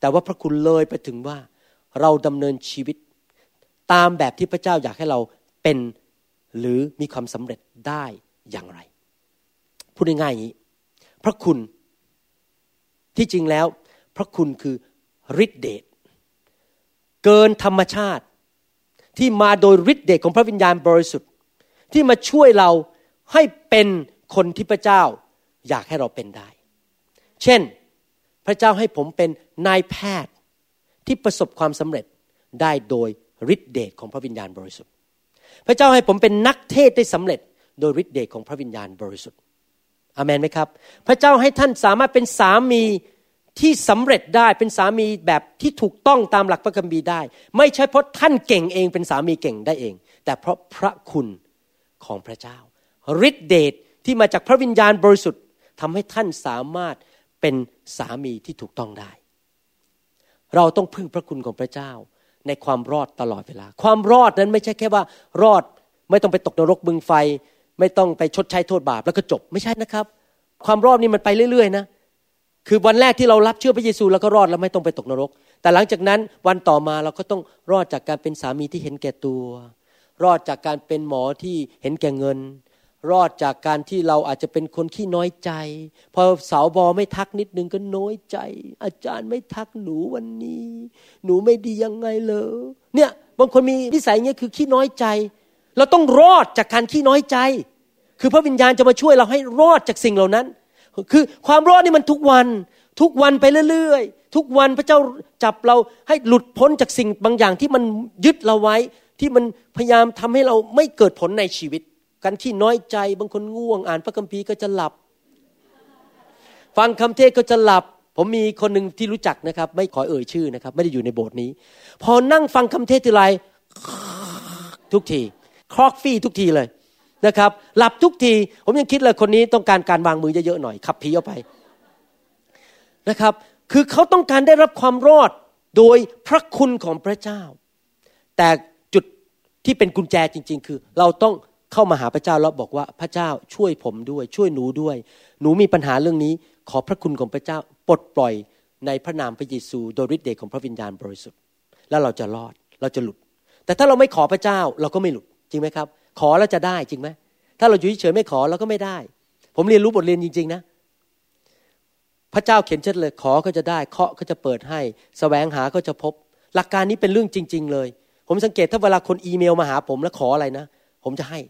แต่ว่าพระคุณเลยไปถึงว่าเราดำเนินชีวิต ตามแบบที่พระเจ้าอยากให้เราเป็นหรือมีความสำเร็จได้อย่างไร พูดง่ายๆอย่างนี้ พระคุณ ที่จริงแล้ว พระคุณคือฤทธิเดชเกินธรรมชาติ ที่มาโดยฤทธิเดชของพระวิญญาณบริสุทธิ์ ที่มาช่วยเราให้เป็นคนที่พระเจ้าอยากให้เราเป็นได้ เช่น พระเจ้าให้ผมเป็นนายแพทย์ที่ประสบความสำเร็จได้โดยฤทธิเดชของพระวิญญาณบริสุทธิ์ พระเจ้าให้ผมเป็นนักเทศได้สำเร็จโดยฤทธิเดชของพระวิญญาณบริสุทธิ์ อเมนไหมครับ พระเจ้าให้ท่านสามารถเป็นสามีที่สำเร็จได้เป็นสามีแบบที่ถูกต้องตามหลักพระคัมภีร์ได้ ไม่ใช่เพราะท่านเก่งเองเป็นสามีเก่งได้เอง แต่เพราะพระคุณของพระเจ้าฤทธิเดชที่มาจากพระวิญญาณบริสุทธิ์ทำให้ท่านสามารถเป็นสามีที่ถูกต้องได้ เราต้องพึ่งพระคุณของพระเจ้า ในความรอดตลอดเวลา ความรอดนั้นไม่ใช่แค่ว่า รอดไม่ต้องไปตกนรกบึงไฟ ไม่ต้องไปชดใช้โทษบาปแล้วก็จบไม่ใช่นะครับ ความรอดนี่มันไปเรื่อยๆนะคือวันแรกที่เรารับเชื่อพระเยซูแล้วก็รอดแล้วไม่ต้องไปตกนรก แต่หลังจากนั้นวันต่อมาเราก็ต้องรอดจากการเป็นสามีที่เห็นแก่ตัว รอดจากการเป็นหมอที่เห็นแก่เงิน รอดจากการที่เราอาจจะเป็นคนขี้น้อยใจ พอสาวบอไม่ทักนิดนึงก็น้อยใจ อาจารย์ไม่ทักหนูวันนี้ หนูไม่ดียังไงเลยเนี่ยบางคนมีนิสัยเงี้ยคือขี้น้อยใจ เราต้องรอดจากการขี้น้อยใจ คือพระวิญญาณจะมาช่วยเราให้รอดจากสิ่งเหล่านั้น คือความรอดนี่มันทุกวัน ทุกวันไปเรื่อยๆ ทุกวันพระเจ้าจับเราให้หลุดพ้นจากสิ่งบางอย่างที่มันยึดเราไว้ ที่มันพยายามทำให้เราไม่เกิดผลในชีวิตกันที่น้อยใจ บางคนง่วง อ่านพระคัมภีร์ก็จะหลับ ฟังคำเทศก็จะหลับผมมีคนหนึ่งที่รู้จักนะครับ ไม่ขอเอ่ยชื่อนะครับ ไม่ได้อยู่ในโบสถ์นี้ พอนั่งฟังคำเทศทีไรทุกที คอกฟี่ทุกทีเลยนะครับ หลับทุกที ผมยังคิดเลยคนนี้ต้องการการวางมือเยอะๆหน่อยขับผีออกไปนะครับ คือเขาต้องการได้รับความรอดโดยพระคุณของพระเจ้า แต่จุดที่เป็นกุญแจจริง ๆ คือ เราต้องเข้ามาหาพระเจ้าแล้วบอกว่าพระเจ้าช่วยผมด้วย ช่วยหนูด้วย หนูมีปัญหาเรื่องนี้ ขอพระคุณของพระเจ้าปลดปล่อยในพระนามพระเยซูโดยฤทธิ์เดชของพระวิญญาณบริสุทธิ์ แล้วเราจะรอดเราจะหลุด แต่ถ้าเราไม่ขอพระเจ้าเราก็ไม่หลุด ริงไหมครับ ขอแล้วจะได้จริงไหมถ้าเราอยู่เฉยไม่ขอเราก็ไม่ได้ ผมเรียนรู้บทเรียนจริง ๆ นะ พระเจ้าเขียนชัดเลย ขอก็จะได้ เคาะก็จะเปิดให้สแสวงหาก็จะพบ หลักการนี้เป็นเรื่องจริง ๆ เลย ผมสังเกตถ้าเวลาคนอีเมลมาหาผมแล้วขออะไรนะ ผมจะให้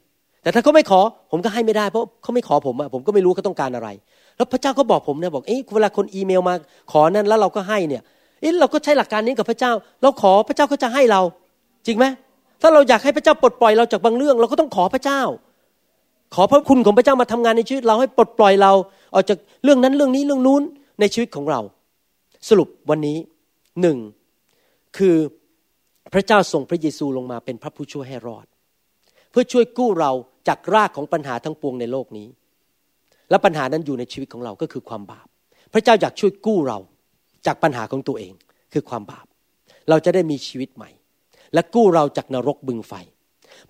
แต่ถ้าเขาไม่ขอ ผมก็ให้ไม่ได้เพราะเขาไม่ขอผมอะผมก็ไม่รู้เขาต้องการอะไร แล้วพระเจ้าก็บอกผมนะบอกเอ๊ะเวลาคนอีเมลมาขอนั้นแล้วเราก็ให้เนี่ยเอ๊ะเราก็ใช้หลักการนี้กับพระเจ้า เราขอพระเจ้าก็จะให้เรา จริงไหม ถ้าเราอยากให้พระเจ้าปลดปล่อยเราจากบางเรื่อง เราก็ต้องขอพระเจ้า ขอพระคุณของพระเจ้ามาทำงานในชีวิตเราให้ปลดปล่อยเราออกจากเรื่องนั้นเรื่องนี้เรื่องนู้นในชีวิตของเรา สรุปวันนี้หนึ่งคือพระเจ้าส่งพระเยซูลงมาเป็นพระผู้ช่วยให้รอด เพื่อช่วยกู้เราจากรากของปัญหาทั้งปวงในโลกนี้ และปัญหานั้นอยู่ในชีวิตของเราก็คือความบาป พระเจ้าอยากช่วยกู้เราจากปัญหาของตัวเองคือความบาป เราจะได้มีชีวิตใหม่ และกู้เราจากนรกบึงไฟ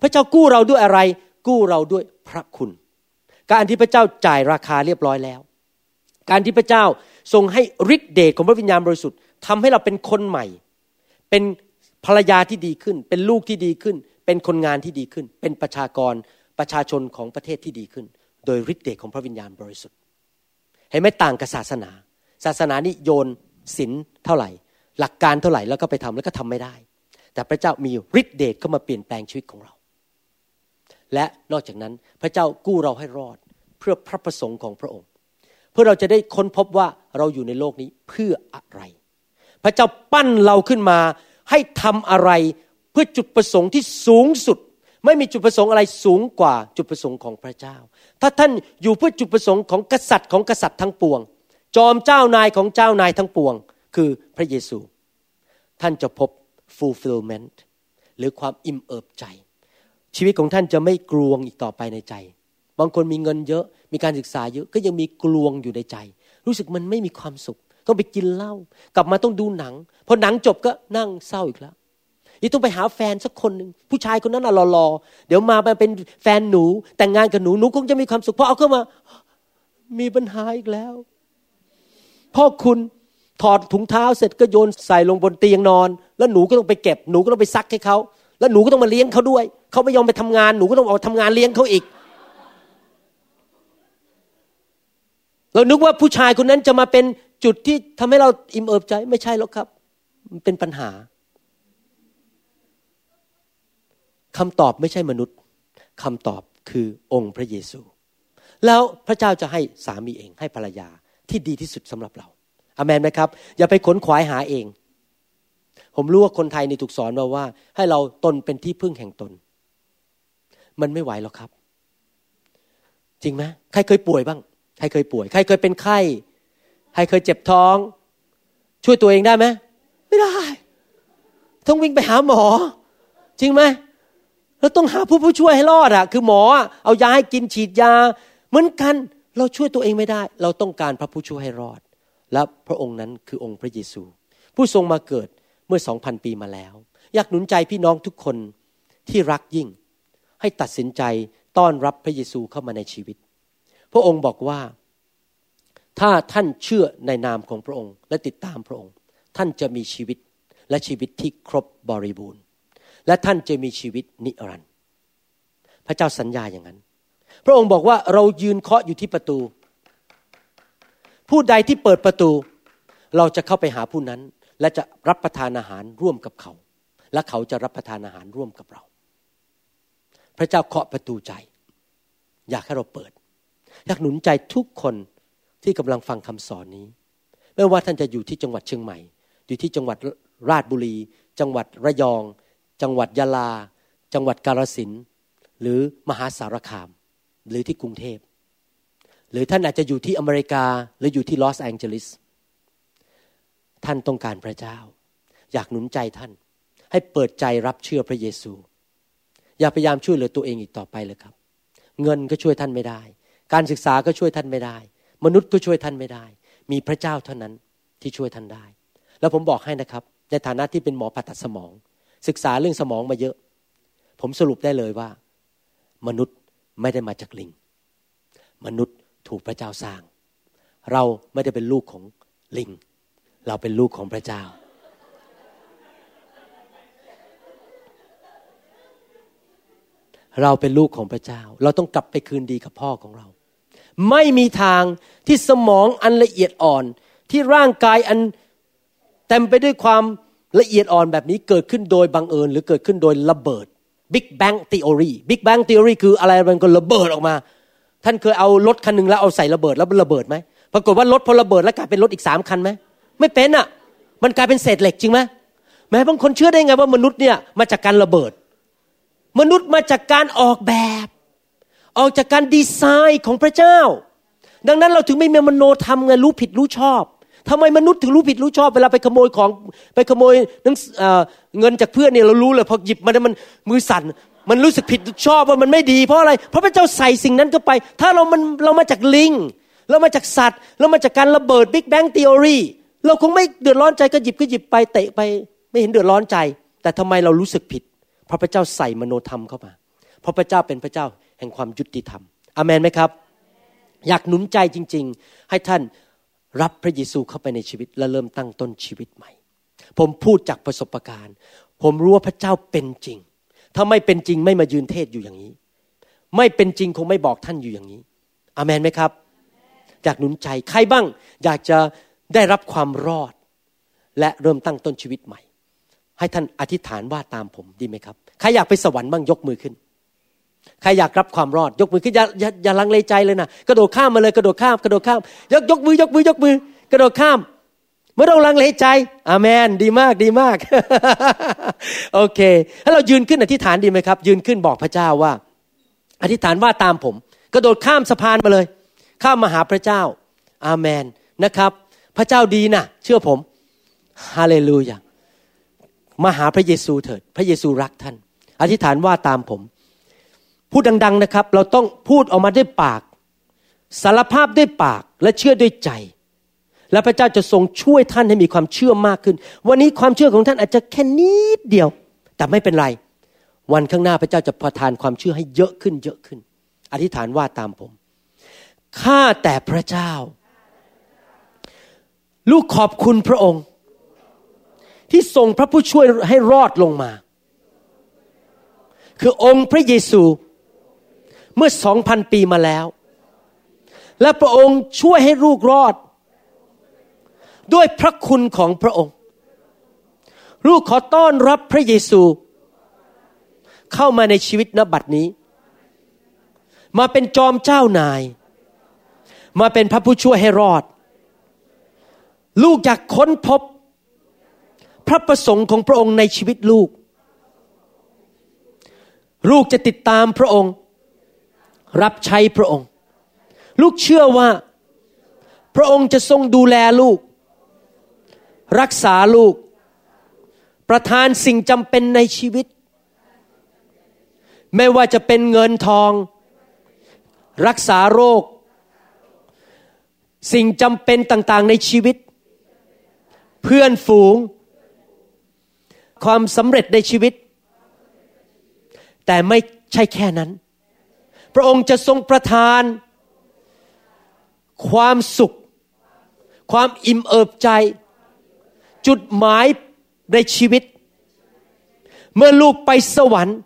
พระเจ้ากู้เราด้วยอะไร กู้เราด้วยพระคุณ การที่พระเจ้าจ่ายราคาเรียบร้อยแล้ว การที่พระเจ้าทรงให้ฤทธิเดชของพระวิญญาณบริสุทธิ์ทำให้เราเป็นคนใหม่ เป็นภรรยาที่ดีขึ้น เป็นลูกที่ดีขึ้น เป็นคนงานที่ดีขึ้น เป็นประชากรประชาชนของประเทศที่ดีขึ้น โดยฤทธิเดชของพระวิญญาณบริสุทธิ์ เห็นไหมต่างกับศาสนา ศาสนานี่โยนศีลเท่าไหร่ หลักการเท่าไหร่แล้วก็ไปทำแล้วก็ทำไม่ได้ แต่พระเจ้ามีฤทธิเดชเข้ามาเปลี่ยนแปลงชีวิตของเรา และนอกจากนั้นพระเจ้ากู้เราให้รอดเพื่อพระประสงค์ของพระองค์ เพื่อเราจะได้ค้นพบว่าเราอยู่ในโลกนี้เพื่ออะไร พระเจ้าปั้นเราขึ้นมาให้ทำอะไรเพื่อจุดประสงค์ที่สูงสุด ไม่มีจุดประสงค์อะไรสูงกว่าจุดประสงค์ของพระเจ้า ถ้าท่านอยู่เพื่อจุดประสงค์ของกษัตริย์ของกษัตริย์ทั้งปวง จอมเจ้านายของเจ้านายทั้งปวง คือพระเยซู ท่านจะพบ fulfillment หรือความอิ่มเอิบใจ ชีวิตของท่านจะไม่กลวงอีกต่อไปในใจ บางคนมีเงินเยอะมีการศึกษาเยอะก็ยังมีกลวงอยู่ในใจ รู้สึกมันไม่มีความสุข ต้องไปกินเหล้ากลับมาต้องดูหนังพอหนังจบก็นั่งเศร้าอีกแล้วนี่ต้องไปหาแฟนสักคนหนึ่งผู้ชายคนนั้นน่ะรอๆเดี๋ยวมาเป็นแฟนหนู แต่งงานกับหนูหนูคงจะมีความสุขพอเอาเข้ามา มีปัญหาอีกแล้วพ่อคุณ อดถุงเท้าเสร็จก็โยนใส่ลงบนเตียงนอน แล้วหนูก็ต้องไปเก็บหนูก็ต้องไปซักให้เขาแล้วหนูก็ต้องมาเลี้ยงเขาด้วยเขาไม่ยอมไปทำงานหนูก็ต้องออกทำงานเลี้ยงเขาอีกเรานึกว่าผู้ชายคนนั้นจะมาเป็นจุดที่ทำให้เราอิ่มเอิบใจไม่ใช่หรอกครับ มันเป็นปัญหาคำตอบไม่ใช่มนุษย์คำตอบคือองค์พระเยซู แล้วพระเจ้าจะให้สามีเองให้ภรรยาที่ดีที่สุดสำหรับเรา อามนไหมครับ อย่าไปขนขวายหาเอง ผมรู้ว่าคนไทยในถูกสอนมาว่า ให้เราตนเป็นที่พึ่งแห่งตน มันไม่ไหวหรอกครับ จริงไหมใครเคยป่วยบ้าง ใครเคยป่วย ใครเคยเป็นไข้ ใครเคยเจ็บท้อง ช่วยตัวเองได้ไหม ไม่ได้ ต้องวิ่งไปหาหมอ จริงไหมเราต้องหาผู้ผู้ช่วยให้รอดอะคือหมอเอายาให้กินฉีดยา เหมือนกัน เราช่วยตัวเองไม่ได้ เราต้องการพระผู้ช่วยให้รอด และพระองค์นั้นคือองค์พระเยซู ผู้ทรงมาเกิดเมื่อสองพันปีมาแล้ว อยากหนุนใจพี่น้องทุกคนที่รักยิ่ง ให้ตัดสินใจต้อนรับพระเยซูเข้ามาในชีวิต พระองค์บอกว่า ถ้าท่านเชื่อในนามของพระองค์ และติดตามพระองค์ ท่านจะมีชีวิตและชีวิตที่ครบบริบูรณ์ และท่านจะมีชีวิตนิรันดร์พระเจ้าสัญญาอย่างนั้น พระองค์บอกว่าเรายืนเคาะอยู่ที่ประตู ผู้ใดที่เปิดประตู เราจะเข้าไปหาผู้นั้น และจะรับประทานอาหารร่วมกับเขา และเขาจะรับประทานอาหารร่วมกับเรา พระเจ้าเคาะประตูใจ อยากให้เราเปิด อยากหนุนใจทุกคนที่กำลังฟังคำสอนนี้ ไม่ว่าท่านจะอยู่ที่จังหวัดเชียงใหม่ อยู่ที่จังหวัดราชบุรี จังหวัดระยอง จังหวัดยะลา จังหวัดกาฬสินหรือมหาสารคาม หรือที่กรุงเทพ หรือท่านอาจจะอยู่ที่อเมริกาหรืออยู่ที่ลอสแองเจลิสท่านต้องการพระเจ้า อยากหนุนใจท่าน ให้เปิดใจรับเชื่อพระเยซู อย่าพยายามช่วยเหลือตัวเองอีกต่อไปเลยครับ เงินก็ช่วยท่านไม่ได้ การศึกษาก็ช่วยท่านไม่ได้ มนุษย์ก็ช่วยท่านไม่ได้ มีพระเจ้าเท่านั้นที่ช่วยท่านได้ แล้วผมบอกให้นะครับ ในฐานะที่เป็นหมอผ่าตัดสมอง ศึกษาเรื่องสมองมาเยอะ ผมสรุปได้เลยว่า มนุษย์ไม่ได้มาจากลิง มนุษย์ ถูกพระเจ้าสร้าง เราไม่ได้เป็นลูกของลิง เราเป็นลูกของพระเจ้า เราเป็นลูกของพระเจ้า เราต้องกลับไปคืนดีกับพ่อของเรา ไม่มีทางที่สมองอันละเอียดอ่อนที่ร่างกายอันเต็มไปด้วยความละเอียดอ่อนแบบนี้เกิดขึ้นโดยบังเอิญ หรือเกิดขึ้นโดยระเบิด Big Bang Theory Big Bang Theory คืออะไรมันก็ระเบิดออกมา ท่านเคยเอารถคันหนึ่งแล้วเอาใส่ระเบิดแล้วมันระเบิดไหมปรากฏว่ารถพอระเบิดแล้วกลายเป็นรถอีกสามคันไหมไม่เป็นอะ มันกลายเป็นเศษเหล็กจริงไหมแม้บางคนเชื่อได้ไงว่ามนุษย์เนี่ยมาจากการระเบิด มนุษย์มาจากการออกแบบ ออกจากการดีไซน์ของพระเจ้า ดังนั้นเราถึงไม่มีมโนธรรมไงรู้ผิดรู้ชอบทำไมมนุษย์ถึงรู้ผิดรู้ชอบเวลาไปขโมยของไปขโมยนังเงินจากเพื่อนเนี่ยเรารู้เลยพอหยิบมาแล้วมันมือสั่น มันรู้สึกผิดชอบว่ามันไม่ดีเพราะอะไร เพราะพระเจ้าใส่สิ่งนั้นเข้าไป ถ้าเรามันเรามาจากลิง เรามาจากสัตว์ เรามาจากการระเบิดบิ๊กแบงทีโอรีเราคงไม่เดือดร้อนใจก็หยิบก็หยิบไปเตะไป ไม่เห็นเดือดร้อนใจ แต่ทำไมเรารู้สึกผิด เพราะพระเจ้าใส่มโนธรรมเข้ามา เพราะพระเจ้าเป็นพระเจ้าแห่งความยุติธรรมอเมนไหมครับ อยากหนุนใจจริง ๆ ให้ท่านรับพระเยซูเข้าไปในชีวิต และเริ่มตั้งต้นชีวิตใหม่ ผมพูดจากประสบการณ์ ผมรู้ว่าพระเจ้าเป็นจริง ถ้าไม่เป็นจริงไม่มายืนเทศอยู่อย่างนี้ ไม่เป็นจริงคงไม่บอกท่านอยู่อย่างนี้อามนไหมครับ อยากหนุนใจใครบ้าง อยากจะได้รับความรอด และเริ่มตั้งต้นชีวิตใหม่ ให้ท่านอธิษฐานว่าตามผมดีไหมครับใครอยากไปสวรรค์บ้างยกมือขึ้นใครอยากรับความรอด ยกมือขึ้นอย่าอย่าอย่าลังเลใจเลยนะกระโดดข้ามมาเลยกระโดดข้ามกระโดดข้ามยกยกมือยกมือยกมือ กระโดดข้าม ไม่ต้องลังเลใจอาเมน ดีมากดีมาก โอเค ถ้าเรายืนขึ้นอธิษฐานดีไหมครับ ยืนขึ้นบอกพระเจ้าว่า อธิษฐานว่าตามผม กระโดดข้ามสะพานมาเลย ข้ามมาหาพระเจ้า อาเมนนะครับ พระเจ้าดีนะเชื่อผมฮาเลลูยามาหาพระเยซูเถิด พระเยซูรักท่าน อธิษฐานว่าตามผม พูดดัง ๆนะครับ เราต้องพูดออกมาด้วยปาก สารภาพด้วยปากและเชื่อด้วยใจ และพระเจ้าจะทรงช่วยท่านให้มีความเชื่อมากขึ้น วันนี้ความเชื่อของท่านอาจจะแค่นิดเดียว แต่ไม่เป็นไร วันข้างหน้าพระเจ้าจะประทานความเชื่อให้เยอะขึ้นเยอะขึ้น อธิษฐานว่าตามผม ข้าแต่พระเจ้า ลูกขอบคุณพระองค์ ที่ทรงพระผู้ช่วยให้รอดลงมา คือองค์พระเยซูเมื่อสองพันปีมาแล้ว และพระองค์ช่วยให้ลูกรอด ด้วยพระคุณของพระองค์ ลูกขอต้อนรับพระเยซู เข้ามาในชีวิตนบัดนี้ มาเป็นจอมเจ้านาย มาเป็นพระผู้ช่วยให้รอด ลูกอยากค้นพบ พระประสงค์ของพระองค์ในชีวิตลูก ลูกจะติดตามพระองค์ รับใช้พระองค์ ลูกเชื่อว่าพระองค์จะทรงดูแลลูก รักษาลูก ประทานสิ่งจำเป็นในชีวิต ไม่ว่าจะเป็นเงินทอง รักษาโรค สิ่งจำเป็นต่างๆในชีวิต เพื่อนฝูง ความสำเร็จในชีวิต แต่ไม่ใช่แค่นั้น พระองค์จะทรงประทาน ความสุข ความอิ่มเอิบใจ จุดหมายในชีวิต เมื่อลูกไปสวรรค์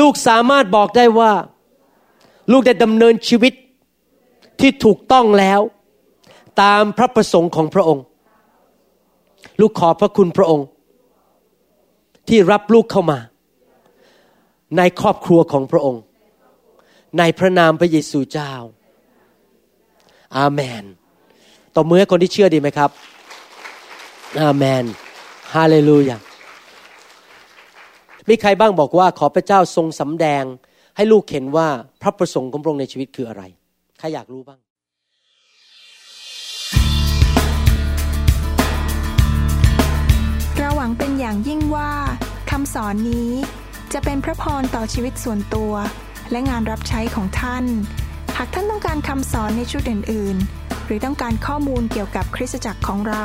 ลูกสามารถบอกได้ว่า ลูกได้ดำเนินชีวิตที่ถูกต้องแล้ว ตามพระประสงค์ของพระองค์ ลูกขอบพระคุณพระองค์ ที่รับลูกเข้ามา ในครอบครัวของพระองค์ ในพระนามพระเยซูเจ้า อาเมนต่อมือให้คนที่เชื่อดีไหมครับ อาเมนฮาเลลูยามีใครบ้างบอกว่าขอพระเจ้าทรงสำแดง ให้ลูกเห็นว่าพระประสงค์ของพระองค์ในชีวิตคืออะไร ใครอยากรู้บ้าง เราหวังเป็นอย่างยิ่งว่าคำสอนนี้จะเป็นพระพรต่อชีวิตส่วนตัว และงานรับใช้ของท่าน หากท่านต้องการคำสอนในชุดอื่น ๆ หรือต้องการข้อมูลเกี่ยวกับคริสตจักรของเรา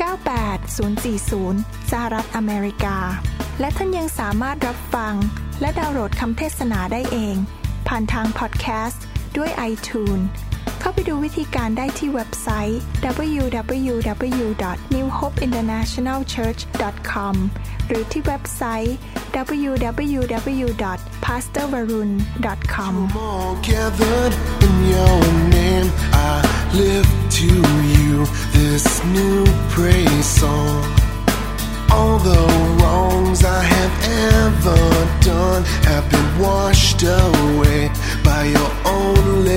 98040 สหรัฐอเมริกา และท่านยังสามารถรับฟัง และดาวน์โหลดคำเทศนาได้เอง ผ่านทางพอดแคสต์ด้วย iTunes เข้าไปดูวิธีการได้ที่เว็บไซต์ www.newhopeinternationalchurch.com หรือที่เว็บไซต์ www.pastorvarun.com gathered in your name. I lift to you this new praise song. All the wrongs I have ever done have been washed away by your only